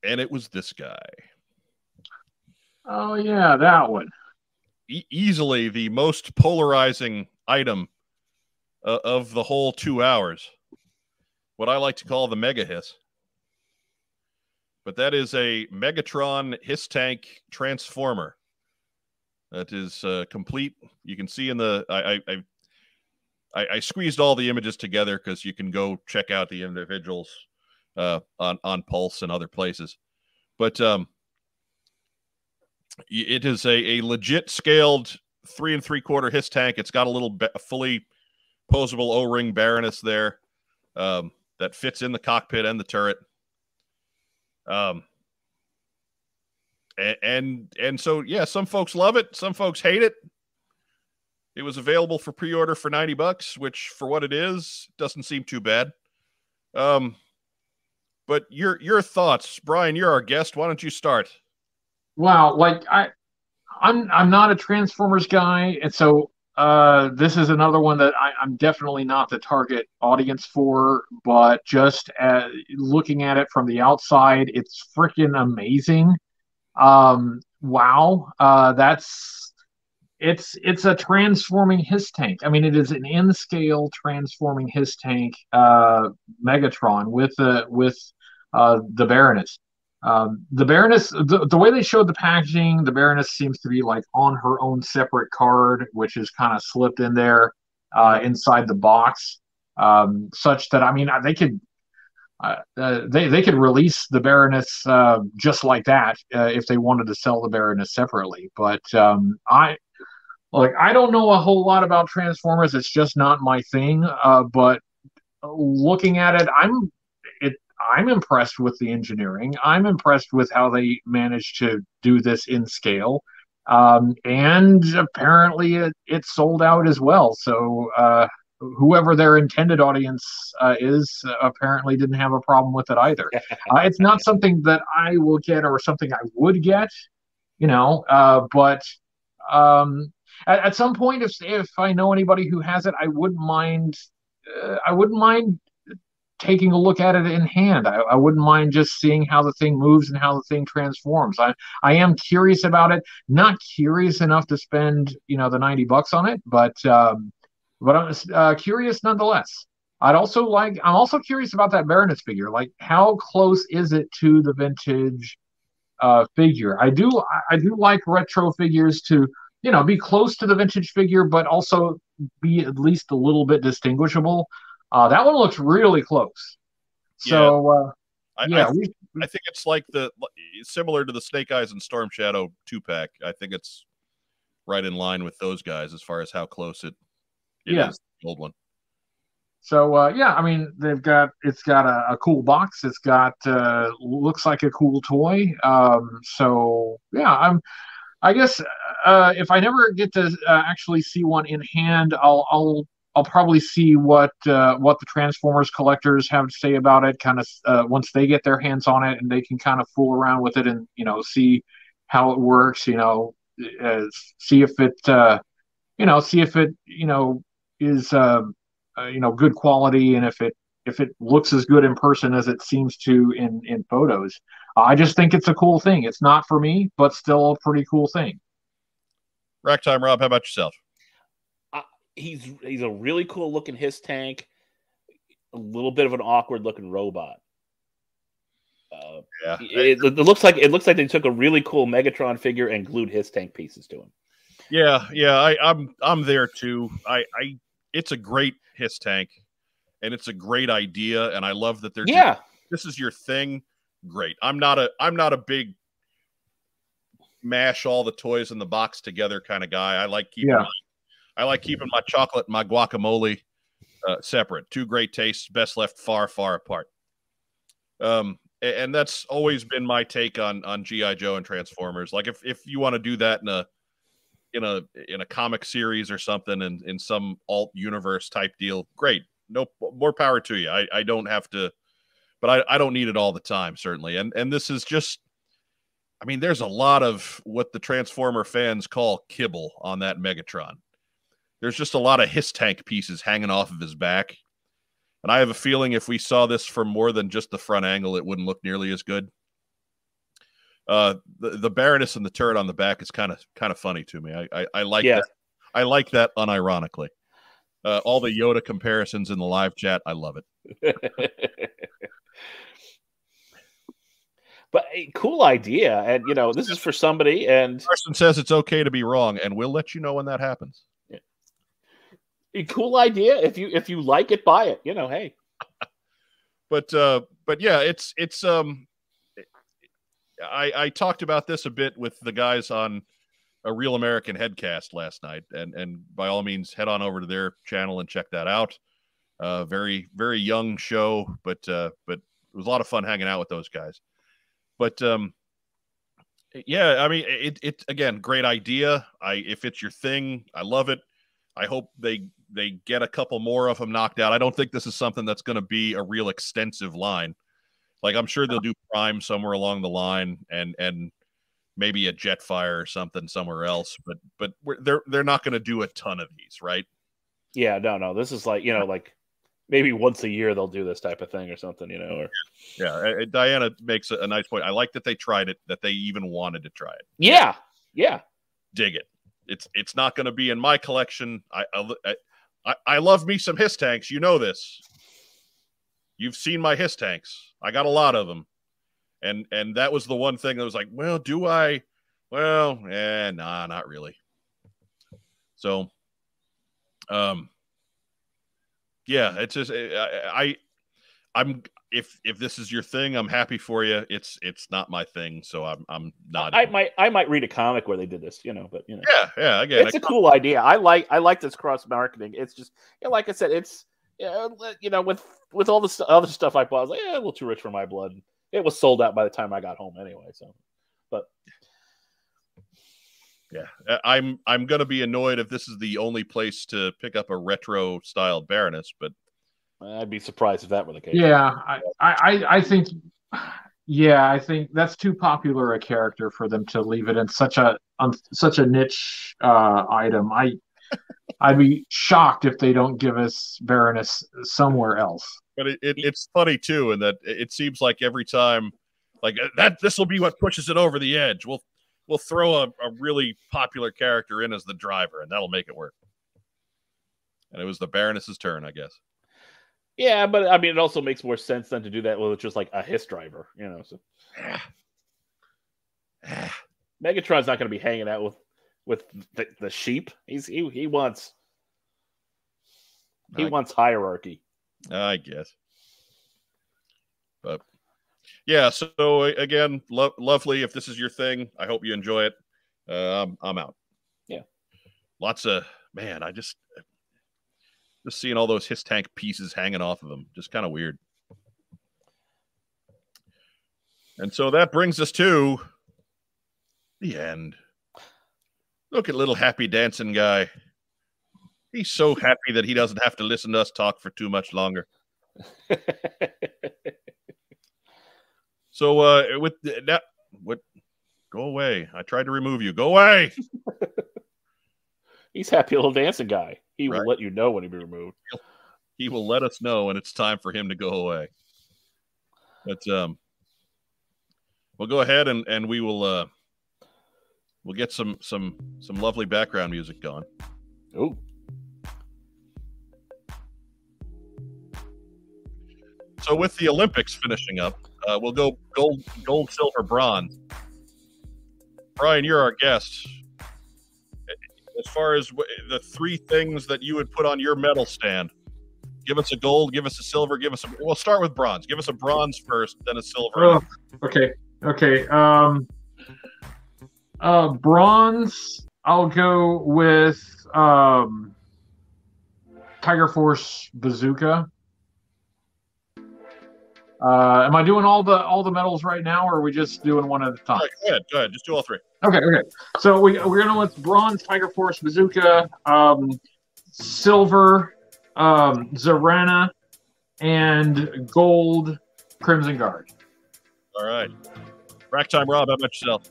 and it was this guy. Oh yeah, that one. E- easily the most polarizing item uh, of the whole two hours. What I like to call the mega hiss. But that is a Megatron Hiss Tank Transformer. That is uh, complete. You can see in the I I, I, I squeezed all the images together because you can go check out the individuals uh, on on Pulse and other places. But um, it is a, a legit scaled three and three quarter Hiss tank. It's got a little be- fully posable O ring Baroness there um, that fits in the cockpit and the turret. Um, and, and and so yeah, some folks love it, some folks hate it. It was available for pre-order for 90 bucks, which for what it is, doesn't seem too bad. Um but your your thoughts, Brian, you're our guest. Why don't you start? Wow, like I I'm I'm not a Transformers guy, and so uh, this is another one that I, am definitely not the target audience for. But just at, looking at it from the outside, it's freaking amazing. Um, wow, uh, that's it's it's a transforming Hiss tank. I mean, it is an in scale transforming Hiss tank uh, Megatron with the with uh, the Baroness. Um, the Baroness, the, the way they showed the packaging, the Baroness seems to be like on her own separate card, which is kind of slipped in there uh, inside the box, um, such that I mean they could uh, uh, they they could release the Baroness uh, just like that uh, if they wanted to sell the Baroness separately. But um, I like I don't know a whole lot about Transformers. It's just not my thing. Uh, but looking at it, I'm. I'm impressed with the engineering. I'm impressed with how they managed to do this in scale. Um, and apparently it, it sold out as well. So uh, whoever their intended audience uh, is uh, apparently didn't have a problem with it either. Uh, it's not something that I will get or something I would get, you know, uh, but um, at, at, some point, if, if I know anybody who has it, I wouldn't mind. Uh, I wouldn't mind taking a look at it in hand. I, I, wouldn't mind just seeing how the thing moves and how the thing transforms. I, I am curious about it. Not curious enough to spend, you know, the 90 bucks on it, but um, but I'm uh, curious nonetheless. I'd also like. I'm also curious about that Baroness figure. Like, how close is it to the vintage uh, figure? I do. I do like retro figures to, you know, be close to the vintage figure, but also be at least a little bit distinguishable. Uh, that one looks really close. So, uh, I, yeah, I, we, I think it's like the similar to the Snake Eyes and Storm Shadow two pack. I think it's right in line with those guys as far as how close it it yeah. is the old one. So uh, yeah, I mean they've got it's got a, a cool box. It's got uh, looks like a cool toy. Um, so yeah, I'm. I guess uh, if I never get to uh, actually see one in hand, I'll I'll I'll probably see what uh, what the Transformers collectors have to say about it. Kind of uh, once they get their hands on it and they can kind of fool around with it and you know see how it works. You know, see if it you know see if it you know is uh, uh, you know good quality and if it if it looks as good in person as it seems to in in photos i just think it's a cool thing it's not for me but still a pretty cool thing rack time rob how about yourself uh, he's he's a really cool looking Hiss tank a little bit of an awkward looking robot uh, yeah, it, it, looks like it looks like they took a really cool Megatron figure and glued Hiss tank pieces to him. Yeah, yeah, I, I'm I'm there too. I I it's a great Hiss tank, and it's a great idea, and I love that they're yeah. Just, this is your thing. Great. I'm not a I'm not a big mash all the toys in the box together kind of guy. I like keeping yeah. I like keeping my chocolate and my guacamole uh, separate. Two great tastes, best left far far apart. Um, and that's always been my take on on GI Joe and Transformers. Like if if you want to do that in a in a in a comic series or something and in, in some alt universe type deal, great. No more power to you. I, I don't have to but I, I don't need it all the time, certainly. And and this is just I mean, there's a lot of what the Transformer fans call kibble on that Megatron. There's just a lot of Hiss tank pieces hanging off of his back. And I have a feeling if we saw this from more than just the front angle, it wouldn't look nearly as good. uh, the the Baroness and the turret on the back is kind of kind of funny to me. I I, I like Yeah. that. I like that unironically. Uh, all the Yoda comparisons in the live chat, I love it. but a cool idea, and you know, this is for somebody, and Carson says it's okay to be wrong, and we'll let you know when that happens. Cool idea. If you if you like it, buy it. You know, hey, but uh but yeah it's it's um i i talked about this a bit with the guys on a real american headcast last night and and by all means head on over to their channel and check that out uh very very young show but uh but it was a lot of fun hanging out with those guys but um yeah i mean it it again great idea i if it's your thing i love it i hope they they get a couple more of them knocked out. I don't think this is something that's going to be a real extensive line. Like I'm sure they'll do prime somewhere along the line and and maybe a Jetfire or something somewhere else, but but we're, they're they're not going to do a ton of these, right? yeah, no, no, this is like you know, like maybe once a year they'll do this type of thing or something. You know, or Yeah, uh, Diana makes a, a nice point. I like that they tried it, that they even wanted to try it. yeah, yeah, Dig it. It's it's not going to be in my collection. I I, I I love me some Hiss tanks. You know this. You've seen my Hiss tanks. I got a lot of them, and and that was the one thing that was like, well, do I? Well, eh, nah, not really. So, um, yeah, it's just I, I I'm if if this is your thing, I'm happy for you. It's it's not my thing, so I'm I'm not. I might I might read a comic where they did this. You know, but you know, yeah, yeah. Again, it's a cool idea. I like I like this cross marketing. It's just you know, like I said, it's you know with with all the other stuff I bought, I was like, yeah, a little too rich for my blood. It was sold out by the time I got home anyway. So, but Yeah, I- I'm I'm gonna be annoyed if this is the only place to pick up a retro style Baroness, but I'd be surprised if that were the case. Yeah, I, I, I think, yeah, I think that's too popular a character for them to leave it in such a on such a niche uh, item. I, I'd be shocked if they don't give us Baroness somewhere else. but it, it, it's funny too, in that it it seems like every time, like uh, that this will be what pushes it over the edge. We'll we'll throw a, a really popular character in as the driver, and that'll make it work. And it was the Baroness's turn, I guess. Yeah, but I mean, it also makes more sense than to do that with just like a Hiss driver, you know. So Megatron's not going to be hanging out with with the, the sheep. He's he he wants he I- wants hierarchy. I guess. But yeah, so again, lo- lovely. If this is your thing, I hope you enjoy it. Uh, I'm, I'm out. Yeah. Lots of man. I just just seeing all those Hiss tank pieces hanging off of them, just kind of weird. And so that brings us to the end. Look at little happy dancing guy. He's so happy that he doesn't have to listen to us talk for too much longer. So uh with that what go away. I tried to remove you. Go away. He's happy little dancing guy. He will let you know when he be removed. He will let us know when it's time for him to go away. But um we'll go ahead and and we will uh we'll get some some some lovely background music going. Oh, So with the Olympics finishing up, uh, we'll go gold, gold, silver, bronze. Brian, you're our guest. As far as w- the three things that you would put on your medal stand, give us a gold, give us a silver, give us a. We'll start with bronze. Give us a bronze first, then a silver. Oh, okay, okay. Um, uh, bronze. I'll go with um, Tiger Force Bazooka. Uh, am I doing all the all the medals right now, or are we just doing one at a time? right, go ahead, go ahead. Just do all three. Okay, okay. So we we're gonna with bronze Tiger Force Bazooka, um, silver um, Zarana, and gold Crimson Guard. All right. Rack time, Rob. How about yourself?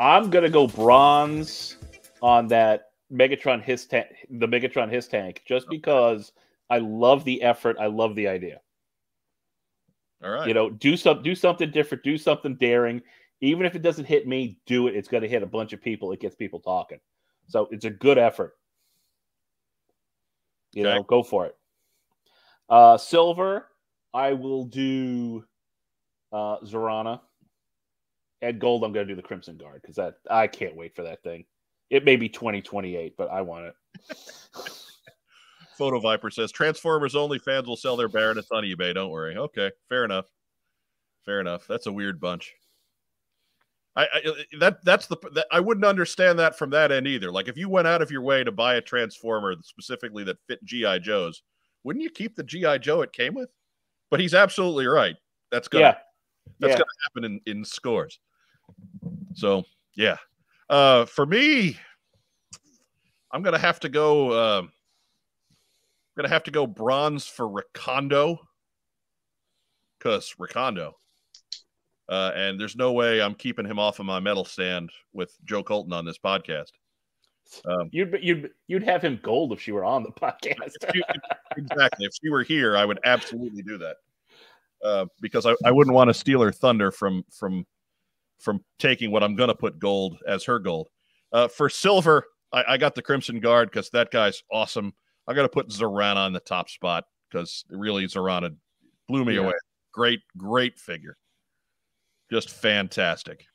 I'm gonna go bronze on that Megatron Hiss tank, the Megatron Hiss tank, just because I love the effort. I love the idea. All right. You know, do some do something different, do something daring. Even if it doesn't hit me, do it. It's going to hit a bunch of people. It gets people talking. So it's a good effort. You Okay. know, go for it. Uh, silver, I will do uh, Zarana. At gold, I'm going to do the Crimson Guard because that I can't wait for that thing. It may be 2028, but I want it. Photo Viper says Transformers only fans will sell their Baroness on eBay. Don't worry. Okay, fair enough. Fair enough. That's a weird bunch. I, I that that's the that, I wouldn't understand that from that end either. Like if you went out of your way to buy a Transformer specifically that fit GI Joes, wouldn't you keep the GI Joe it came with? But he's absolutely right. That's gonna Yeah. that's yeah. gonna happen in in scores. So yeah, uh, for me, I'm gonna have to go. Um, I'm gonna have to go bronze for Recondo, because Recondo. Uh, and there's no way I'm keeping him off of my medal stand with Joe Colton on this podcast. Um, You'd you'd you'd have him gold if she were on the podcast. exactly. If she were here, I would absolutely do that. Uh, because I, I wouldn't want to steal her thunder from from from taking what I'm going to put gold as her gold. Uh, for silver, I, I got the Crimson Guard because that guy's awesome. I got to put Zarana on the top spot because really Zarana blew me Yeah. away. Great, great figure, just fantastic.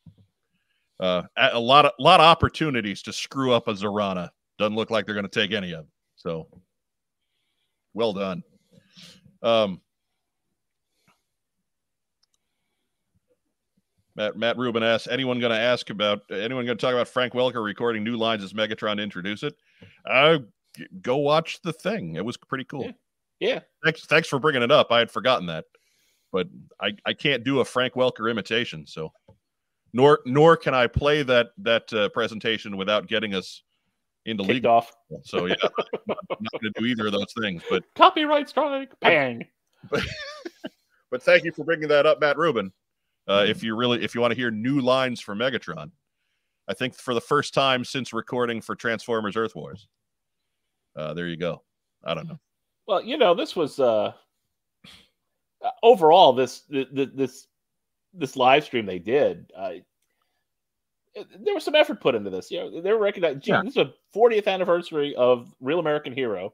Uh, a lot of lot of opportunities to screw up a Zarana. Doesn't look like they're going to take any of them. So, well done. Um, Matt Matt Rubin asks, anyone going to ask about anyone going to talk about Frank Welker recording new lines as Megatron to introduce it? Uh, g- go watch the thing. It was pretty cool. Yeah. Yeah. Thanks thanks for bringing it up. I had forgotten that, but I I can't do a Frank Welker imitation, so nor nor can I play that that uh, presentation without getting us into Kicked legal. off. So yeah, not, not going to do either of those things. But Copyright strike. Bang. but thank you for bringing that up, Matt Rubin. Uh, if you really if you want to hear new lines for Megatron, I think for the first time since recording for Transformers Earth Wars. Uh, there you go. I don't know. Well, you know, this was uh overall this th- th- this this live stream they did. Uh, there was some effort put into this. You know, they were recognized. Yeah. This is a 40th anniversary of Real American Hero,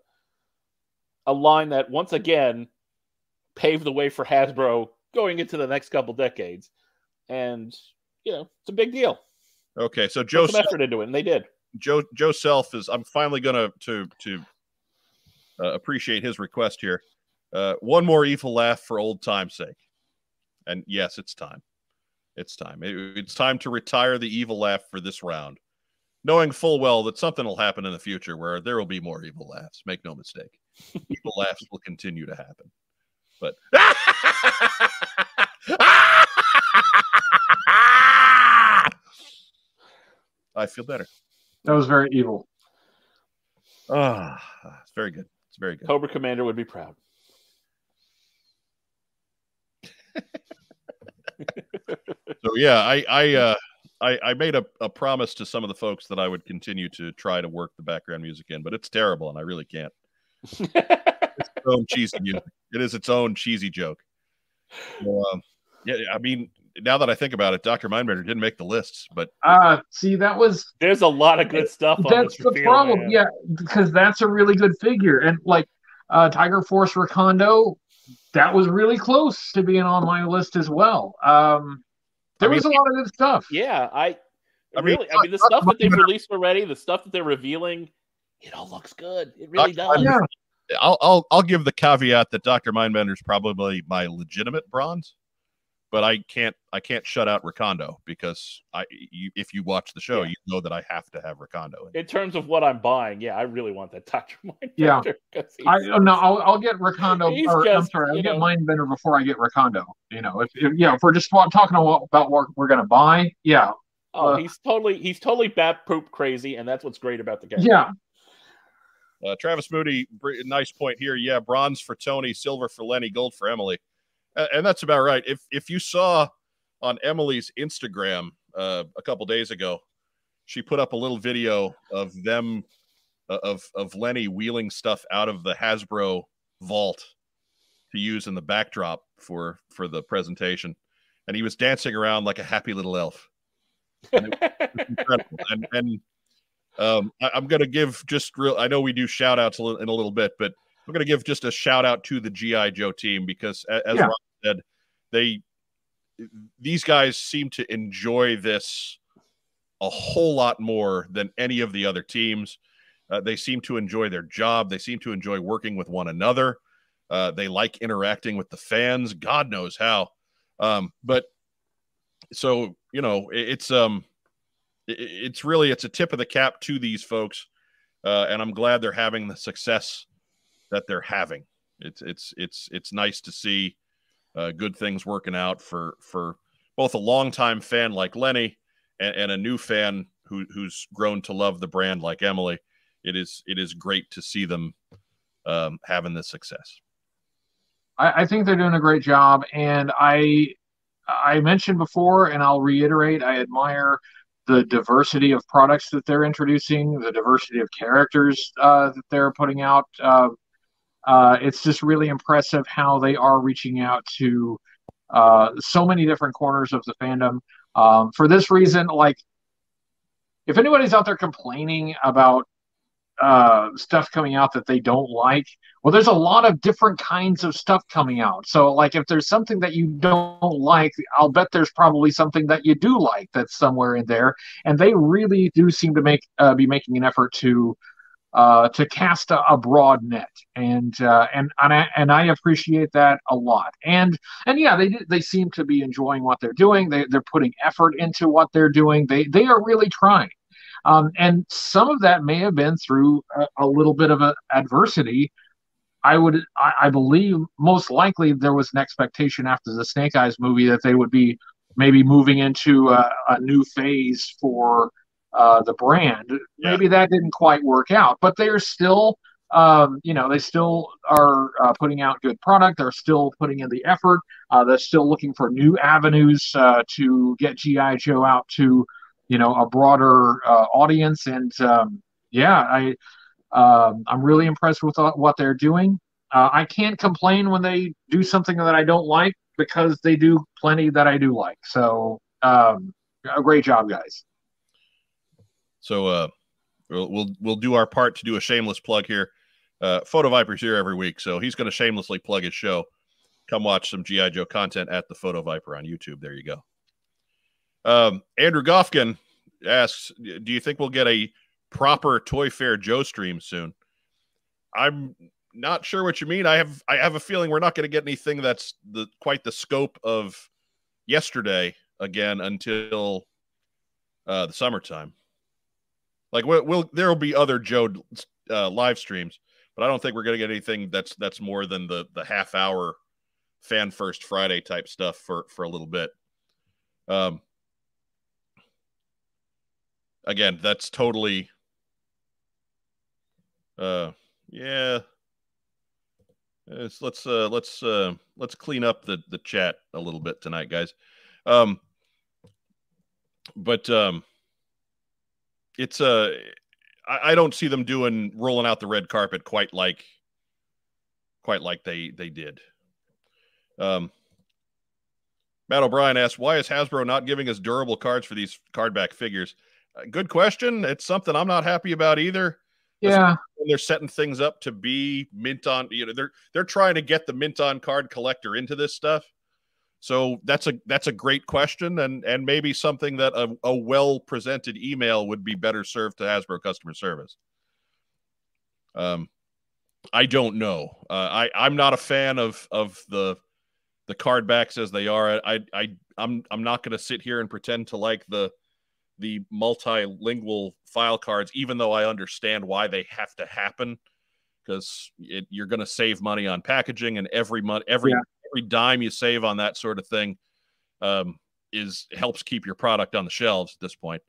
a line that once again paved the way for Hasbro going into the next couple decades, and you know, it's a big deal. Okay, so Joe Put some effort into it, and they did. Joe Joe Self is. I'm finally gonna to to uh, appreciate his request here. Uh, one more evil laugh for old time's sake, and yes, it's time. It's time. It- it's time to retire the evil laugh for this round, knowing full well that something will happen in the future where there will be more evil laughs. Make no mistake, evil laughs will continue to happen. But I feel better. That was very evil. Ah, it's very good. It's very good. Cobra Commander would be proud. So yeah, I I uh I, I made a, a promise to some of the folks that I would continue to try to work the background music in, but it's terrible and I really can't. It's its own cheesy music. It is its own cheesy joke. So, um, yeah, I mean, now that I think about it, Doctor Mindbender didn't make the lists, but Uh see that was There's a lot of good stuff. on that's the reveal, problem. man. Yeah, because that's a really good figure. And like uh Tiger Force Recondo, that was really close to being on my list as well. Um there I mean- was a lot of good stuff. Yeah, I, I mean, really. I mean, the stuff that they've released already, the stuff that they're revealing, it all looks good. It really Doc- does. Yeah. I'll I'll I'll give the caveat that Doctor Mindbender is probably my legitimate bronze, but I can't I can't shut out Recondo because I you, if you watch the show, Yeah. you know that I have to have Recondo. In. In terms of what I'm buying, yeah, I really want that Doctor Mindbender. Yeah. 'cause he's- I no, I'll, I'll get Recondo. He's Or, I'm sorry, I'll get know- Mindbender before I get Recondo. You know, if, if yeah, if we're just wa- talking about, about what we're gonna buy, yeah, oh, uh, he's totally he's totally bat poop crazy, and that's what's great about the guy. yeah, Uh, Travis Moody, br- nice point here. Yeah, bronze for Tony, silver for Lenny, gold for Emily, and that's about right. If if you saw on Emily's Instagram uh, a couple days ago, she put up a little video of them uh, of of Lenny wheeling stuff out of the Hasbro vault to use in the backdrop for for the presentation, and he was dancing around like a happy little elf. And incredible. and and um, I, am going to give just real. I know we do shout outs in a little bit, but I'm going to give just a shout out to the GI Joe team because, as yeah. Ron said, they these guys seem to enjoy this a whole lot more than any of the other teams. Uh, they seem to enjoy their job. They seem to enjoy working with one another. Uh, they like interacting with the fans. God knows how. Um, but so you know, it, it's um, it, it's really it's a tip of the cap to these folks, uh, and I'm glad they're having the success that they're having. It's it's it's it's nice to see uh, good things working out for for both a longtime fan like Lenny and, and a new fan who who's grown to love the brand like Emily it is it is great to see them um, having this success. I, I think they're doing a great job, and I I mentioned before, and I'll reiterate, I admire the diversity of products that they're introducing, the diversity of characters uh, that they're putting out. Uh, uh, it's just really impressive how they are reaching out to uh, so many different corners of the fandom. Um, for this reason, like, if anybody's out there complaining about uh, stuff coming out that they don't like. Well, there's a lot of different kinds of stuff coming out. So, like, if there's something that you don't like, I'll bet there's probably something that you do like that's somewhere in there. And they really do seem to make uh, be making an effort to uh, to cast a, a, broad net, and uh, and and I, and I appreciate that a lot. And and yeah, they they seem to be enjoying what they're doing. They they're putting effort into what they're doing. They they are really trying. Um, and some of that may have been through a, a little bit of a adversity. I would, I, I, believe, most likely there was an expectation after the Snake Eyes movie that they would be maybe moving into a, a new phase for uh, the brand. Yeah. Maybe that didn't quite work out, but they are still, um, you know, they still are uh, putting out good product. They're still putting in the effort. Uh, they're still looking for new avenues uh, to get GI Joe out to you know a broader uh, audience. And um, yeah, I um, I'm really impressed with what they're doing. Uh, I can't complain when they do something that I don't like because they do plenty that I do like. So um, a great job, guys. So uh, we'll, we'll we'll do our part to do a shameless plug here. Uh, Photo Viper's here every week, so he's going to shamelessly plug his show. Come watch some GI Joe content at the Photo Viper on YouTube. There you go. Um, Andrew Goffkin asks, "Do you think we'll get a proper Toy Fair Joe stream soon?" I'm not sure what you mean. I have I have a feeling we're not going to get anything that's the quite the scope of yesterday again until uh, the summertime. Like we'll, we'll there will be other Joe uh, live streams, but I don't think we're going to get anything that's that's more than the the half hour fan first Friday type stuff for for a little bit. Um, again, that's totally uh yeah. It's, let's uh let's uh let's clean up the the chat a little bit tonight, guys. Um but um it's uh I, I don't see them doing rolling out the red carpet quite like quite like they they did. Um Matt O'Brien asked, "Why is Hasbro not giving us durable cards for these card back figures?" good question. It's something I'm not happy about either. Yeah, they're setting things up to be mint on. You know, they're they're trying to get the mint on card collector into this stuff. So that's a that's a great question, and and maybe something that a, a well presented email would be better served to Hasbro customer service. Um, I don't know. Uh, I I'm not a fan of of the the card backs as they are. I I I'm I'm not going to sit here and pretend to like the the multilingual file cards, even though I understand why they have to happen, because you're going to save money on packaging, and every month, every yeah. Every dime you save on that sort of thing um, is helps keep your product on the shelves at this point.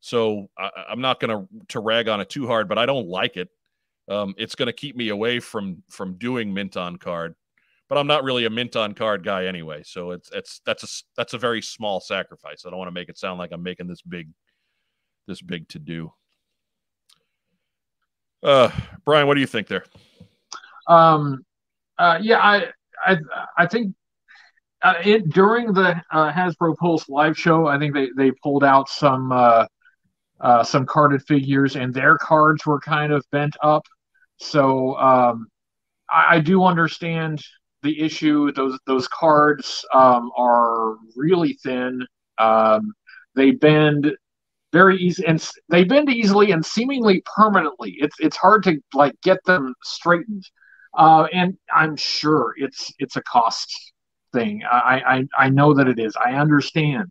So I, am not going to to rag on it too hard, but I don't like it. Um, it's going to keep me away from from doing mint on card but I'm not really a mint on card guy anyway. So it's it's that's a that's a very small sacrifice. I don't want to make it sound like I'm making this big this big to do. Uh, Brian, what do you think there? Um, uh, yeah, I I I think uh, it during the uh, Hasbro Pulse live show, I think they they pulled out some uh, uh, some carded figures, and their cards were kind of bent up. So um, I, I do understand the issue. Those those cards um, are really thin. Um, they bend very easy, and they bend easily and seemingly permanently. It's it's hard to like get them straightened. Uh, and I'm sure it's it's a cost thing. I I, I know that it is. I understand.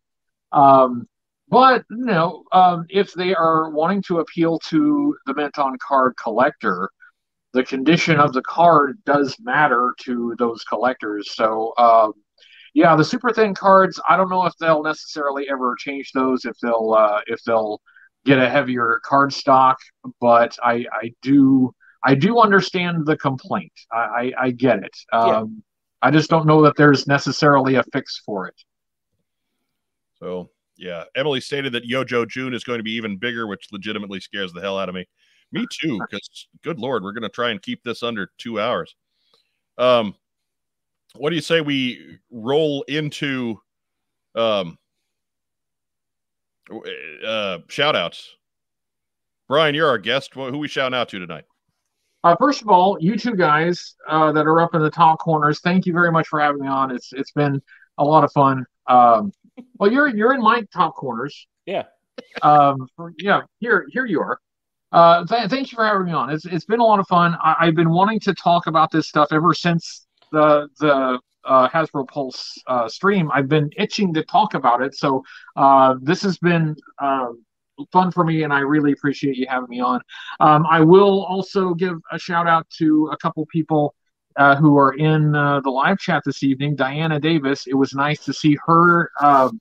Um, but you know, um, if they are wanting to appeal to the mint on card collector, the condition of the card does matter to those collectors. So, um, yeah, the super thin cards. I don't know if they'll necessarily ever change those. If they'll uh, if they'll get a heavier card stock, but I I do I do understand the complaint. I I, I get it. Um, I just don't know that there's necessarily a fix for it. So yeah, Emily stated that Yojo June is going to be even bigger, which legitimately scares the hell out of me. Me too, because good lord, we're going to try and keep this under two hours. Um, what do you say we roll into um uh shout outs? Brian, you're our guest. Who we shouting out to tonight? Uh, first of all, you two guys uh, that are up in the top corners, thank you very much for having me on. It's it's been a lot of fun. Um, well, you're you're in my top corners. Yeah. Um, yeah. Here here you are. Uh, th- thank you for having me on. It's it's been a lot of fun. I- I've been wanting to talk about this stuff ever since the the uh, Hasbro Pulse uh, stream. I've been itching to talk about it. So uh, this has been uh, fun for me, and I really appreciate you having me on. Um, I will also give a shout out to a couple people uh, who are in uh, the live chat this evening. Diana Davis. It was nice to see her um,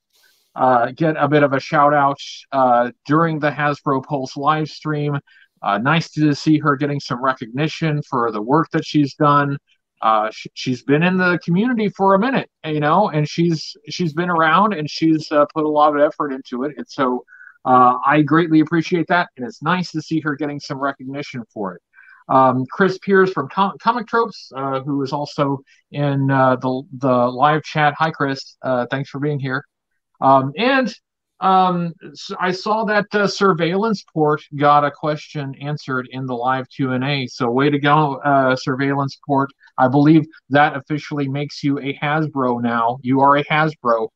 uh, get a bit of a shout out uh, during the Hasbro Pulse live stream. Uh, nice to see her getting some recognition for the work that she's done. Uh, sh- she's been in the community for a minute, you know, and she's she's been around and she's uh, put a lot of effort into it. And so uh, I greatly appreciate that, and it's nice to see her getting some recognition for it. Um, Chris Piers from Com- Comic Tropes, uh, who is also in uh, the the live chat. Hi, Chris. Uh, thanks for being here. Um, and um, s- I saw that uh, surveillance port got a question answered in the live Q and A. So way to go, uh, surveillance port. I believe that officially makes you a Hasbro now. You are a Hasbro.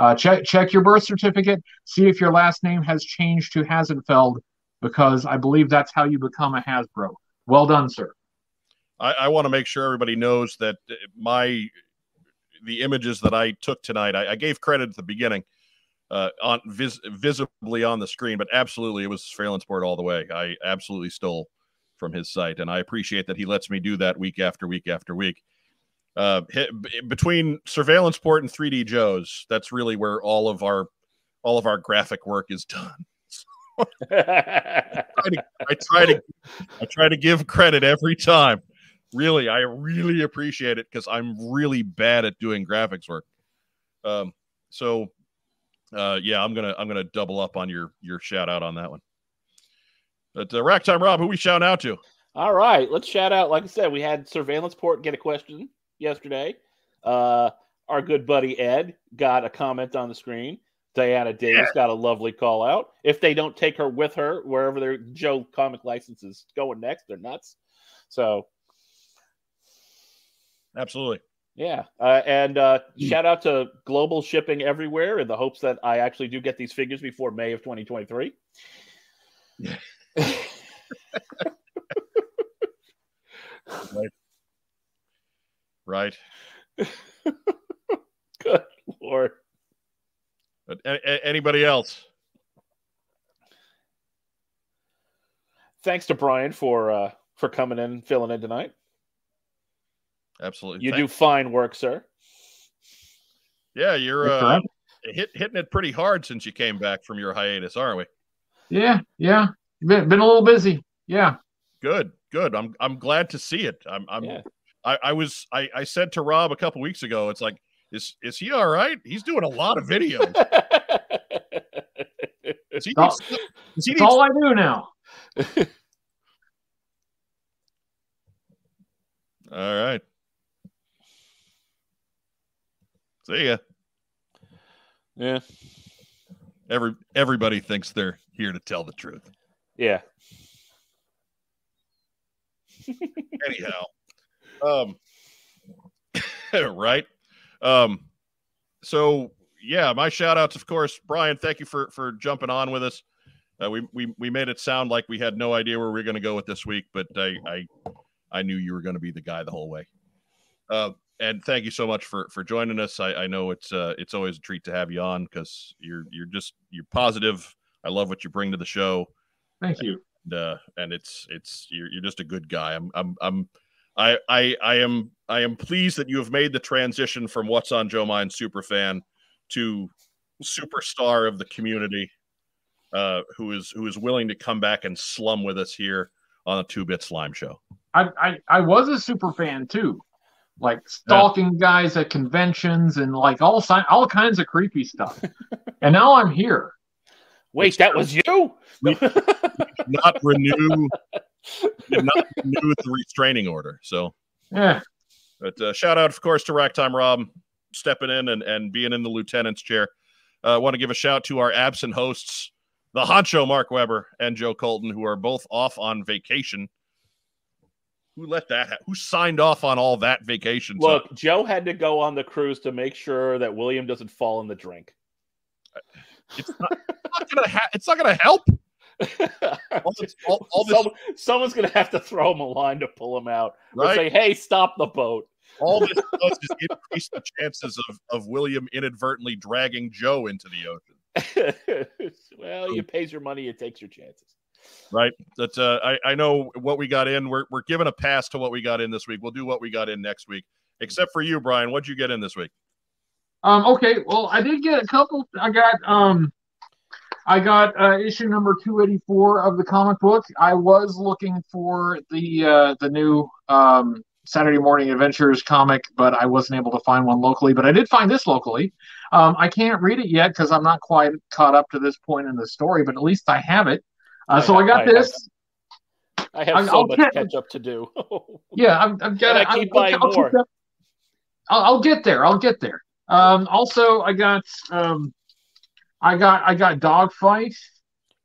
Uh, check check your birth certificate. See if your last name has changed to Hassenfeld, because I believe that's how you become a Hasbro. Well done, sir. I, I want to make sure everybody knows that uh, my the images that I took tonight, I, I gave credit at the beginning uh, on vis- visibly on the screen, but absolutely it was surveillance port all the way. I absolutely stole from his site, and I appreciate that he lets me do that week after week after week. Uh, hi- b- between surveillance port and 3D Joe's, that's really where all of our all of our graphic work is done. I try to I try to give credit every time. Really, I really appreciate it because I'm really bad at doing graphics work. Um, so uh, yeah, I'm gonna I'm gonna double up on your your shout out on that one. But uh, Rack Time Rob, who we shout out to? All right, let's shout out. Like I said, we had Surveillance Port get a question yesterday. Uh, our good buddy Ed got a comment on the screen. Diana Davis got a lovely call out. If they don't take her with her wherever their Joe comic license is going next, they're nuts. So Absolutely. yeah, uh, and uh, shout out to Global Shipping Everywhere in the hopes that I actually do get these figures before May of 2023. Right. Good lord. But a- a- anybody else? Thanks to Brian for uh, for coming in, filling in tonight. Absolutely. You Thank- do fine work, sir. Yeah, you're That's uh, hit, hitting it pretty hard since you came back from your hiatus, aren't we? Yeah, yeah. Been, been a little busy. Yeah. Good, good. I'm I'm glad to see it. I'm I'm Yeah. I, I was I, I said to Rob a couple weeks ago, it's like, is is he all right? He's doing a lot of videos. Does he need, That's does he That's all I do now. all right. See ya. Yeah. Every everybody thinks they're here to tell the truth. Yeah. Anyhow, um, right. Um, so yeah, my shout outs, of course, Brian. Thank you for for jumping on with us. Uh, we we we made it sound like we had no idea where we are going to go with this week, but I I I knew you were going to be the guy the whole way. Uh, and thank you so much for for joining us. I, I know it's uh, it's always a treat to have you on because you're you're just you're positive. I love what you bring to the show. Thank you. And, uh, and it's it's you're you're just a good guy. I'm I'm I'm I I I am I am pleased that you have made the transition from what's on Joe Mind super fan to superstar of the community, uh, who is who is willing to come back and slum with us here on a two bit slime show. I, I I was a super fan too, like stalking yeah. guys at conventions and like all all kinds of creepy stuff. and now I'm here. Wait, that was you? We, not renew, did not renew the restraining order. So yeah. But uh, shout out, of course, to Racktime Rob stepping in and, and being in the lieutenant's chair. I uh, want to give a shout to our absent hosts, the honcho Mark Weber and Joe Colton, who are both off on vacation. Who let that? Ha- who signed off on all that vacation? Look, stuff? Joe had to go on the cruise to make sure that William doesn't fall in the drink. It's not, not gonna. Ha- it's not gonna help. all this, all, all this... Someone, someone's gonna have to throw him a line to pull him out. Right? Or say, "Hey, stop the boat." All this does is increase the chances of, of William inadvertently dragging Joe into the ocean. well, you pays your money, it takes your chances. Right. That uh, I, I know what we got in. We're we're giving a pass to what we got in this week. We'll do what we got in next week. Except for you, Brian. What'd you get in this week? Um, okay, well, I did get a couple. I got um I got uh, issue number 284 of the comic book. I was looking for the uh, the new um, Saturday Morning Adventures comic, but I wasn't able to find one locally. But I did find this locally. Um, I can't read it yet because I'm not quite caught up to this point in the story, but at least I have it. Uh, I so have, I got I this. Have, I have so I'll much get, catch up to do. yeah, I'm, I'm gonna. I keep I'll, buying I'll, more. I'll, I'll, get there. I'll get there. Um, also, I got um, I got I got Dogfight.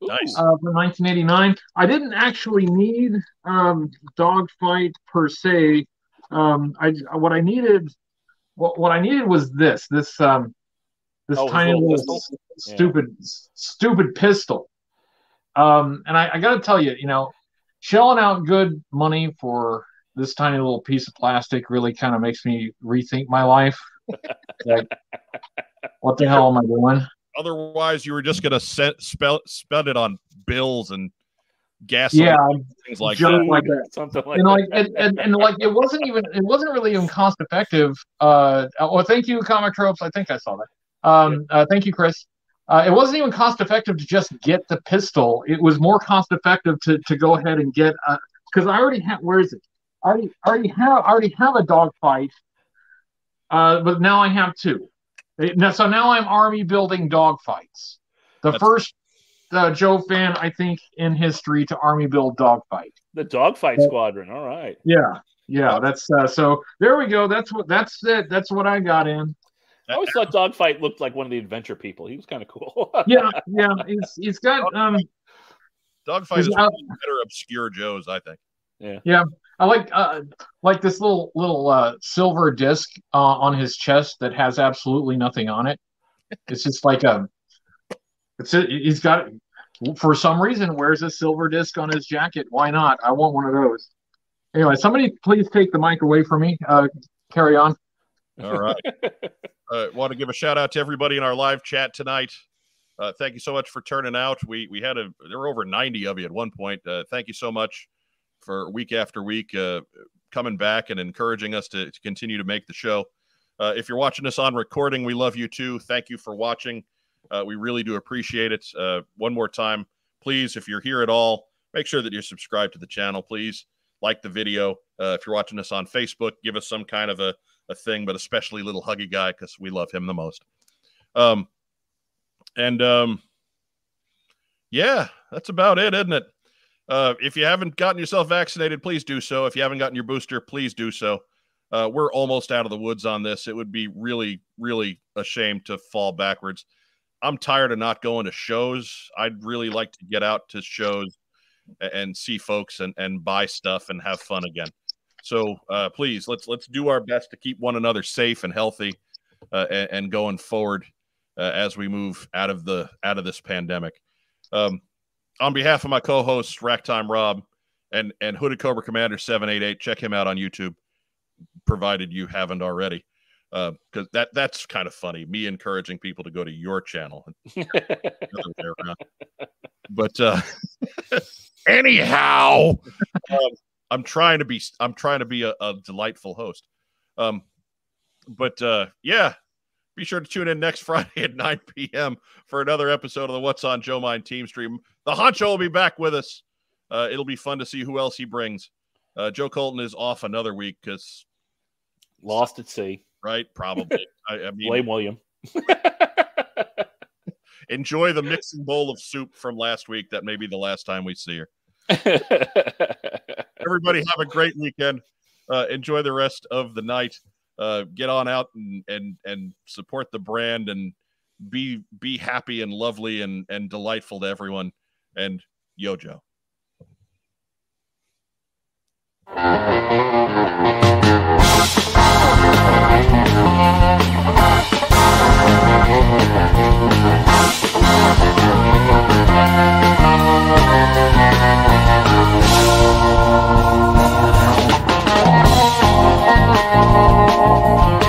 Nice. Uh, for 1989. I didn't actually need um, Dogfight per se um, I what I needed, what, what I needed was this this um, this oh, tiny little pistol? stupid yeah. stupid pistol. Um, and I, I got to tell you, you know, shelling out good money for this tiny little piece of plastic really kind of makes me rethink my life. Like, what the hell am I doing? Otherwise, you were just gonna set, spell, spend it on bills and gas yeah things like that. like that. Something like and like and, and, and, like it wasn't even it wasn't really even cost effective uh well thank you comic tropes. I think i saw that. Um uh, thank you chris. Uh, it wasn't even cost effective to just get the pistol. It was more cost effective to to go ahead and get because i already have where is it? I already, already have I already have a dogfight uh but now i have two now, so now i'm army building dogfights the That's- first uh, Joe fan, I think, in history to Army build dogfight. The dogfight squadron. All right. Yeah, yeah. That's uh, so. There we go. That's what. That's it. That's what I got in. I always thought Dogfight looked like one of the adventure people. He was kind of cool. yeah, yeah. He's he's got um. Dogfight is one better obscure Joes, I think. Yeah. Yeah. I like uh like this little little uh silver disc uh, on his chest that has absolutely nothing on it. It's just like a it's a, he's got for some reason wears a silver disc on his jacket. Why not? I want one of those. Anyway, somebody please take the mic away from me. Uh, carry on. All right. uh, want to give a shout out to everybody in our live chat tonight. Uh, thank you so much for turning out. We we had a there were over ninety of you at one point. Uh, thank you so much for week after week uh, coming back and encouraging us to, to continue to make the show. Uh, if you're watching us on recording, we love you too. Thank you for watching. Uh, we really do appreciate it. Uh, one more time, please, if you're here at all, make sure that you're subscribed to the channel. Please like the video. Uh, if you're watching us on Facebook, give us some kind of a, a thing, but especially little huggy guy because we love him the most. Um, and um, yeah, that's about it, isn't it? Uh, if you haven't gotten yourself vaccinated, please do so. If you haven't gotten your booster, please do so. Uh, we're almost out of the woods on this. It would be really, really a shame to fall backwards. I'm tired of not going to shows. I'd really like to get out to shows and see folks and, and buy stuff and have fun again. So uh, please let's let's do our best to keep one another safe and healthy uh, and, and, going forward uh, as we move out of the out of this pandemic. Um, on behalf of my co-hosts Racktime Rob and and Hooded Cobra Commander seven eight eight, check him out on YouTube, provided you haven't already because uh, that that's kind of funny. Me encouraging people to go to your channel. but uh, anyhow, um, I'm trying to be I'm trying to be a, a delightful host. Um, but uh, yeah, be sure to tune in next Friday at 9 p.m. for another episode of the What's on Joe Mind team stream. The Honcho will be back with us. Uh, it'll be fun to see who else he brings. Uh, Joe Colton is off another week because lost at sea right? Probably. I, I mean, blame William. enjoy the mixing bowl of soup from last week. That may be the last time we see her. Everybody have a great weekend. Uh, enjoy the rest of the night uh, get on out and and and support the brand and be be happy and lovely and and delightful to everyone. And Yojo. Thank you. Música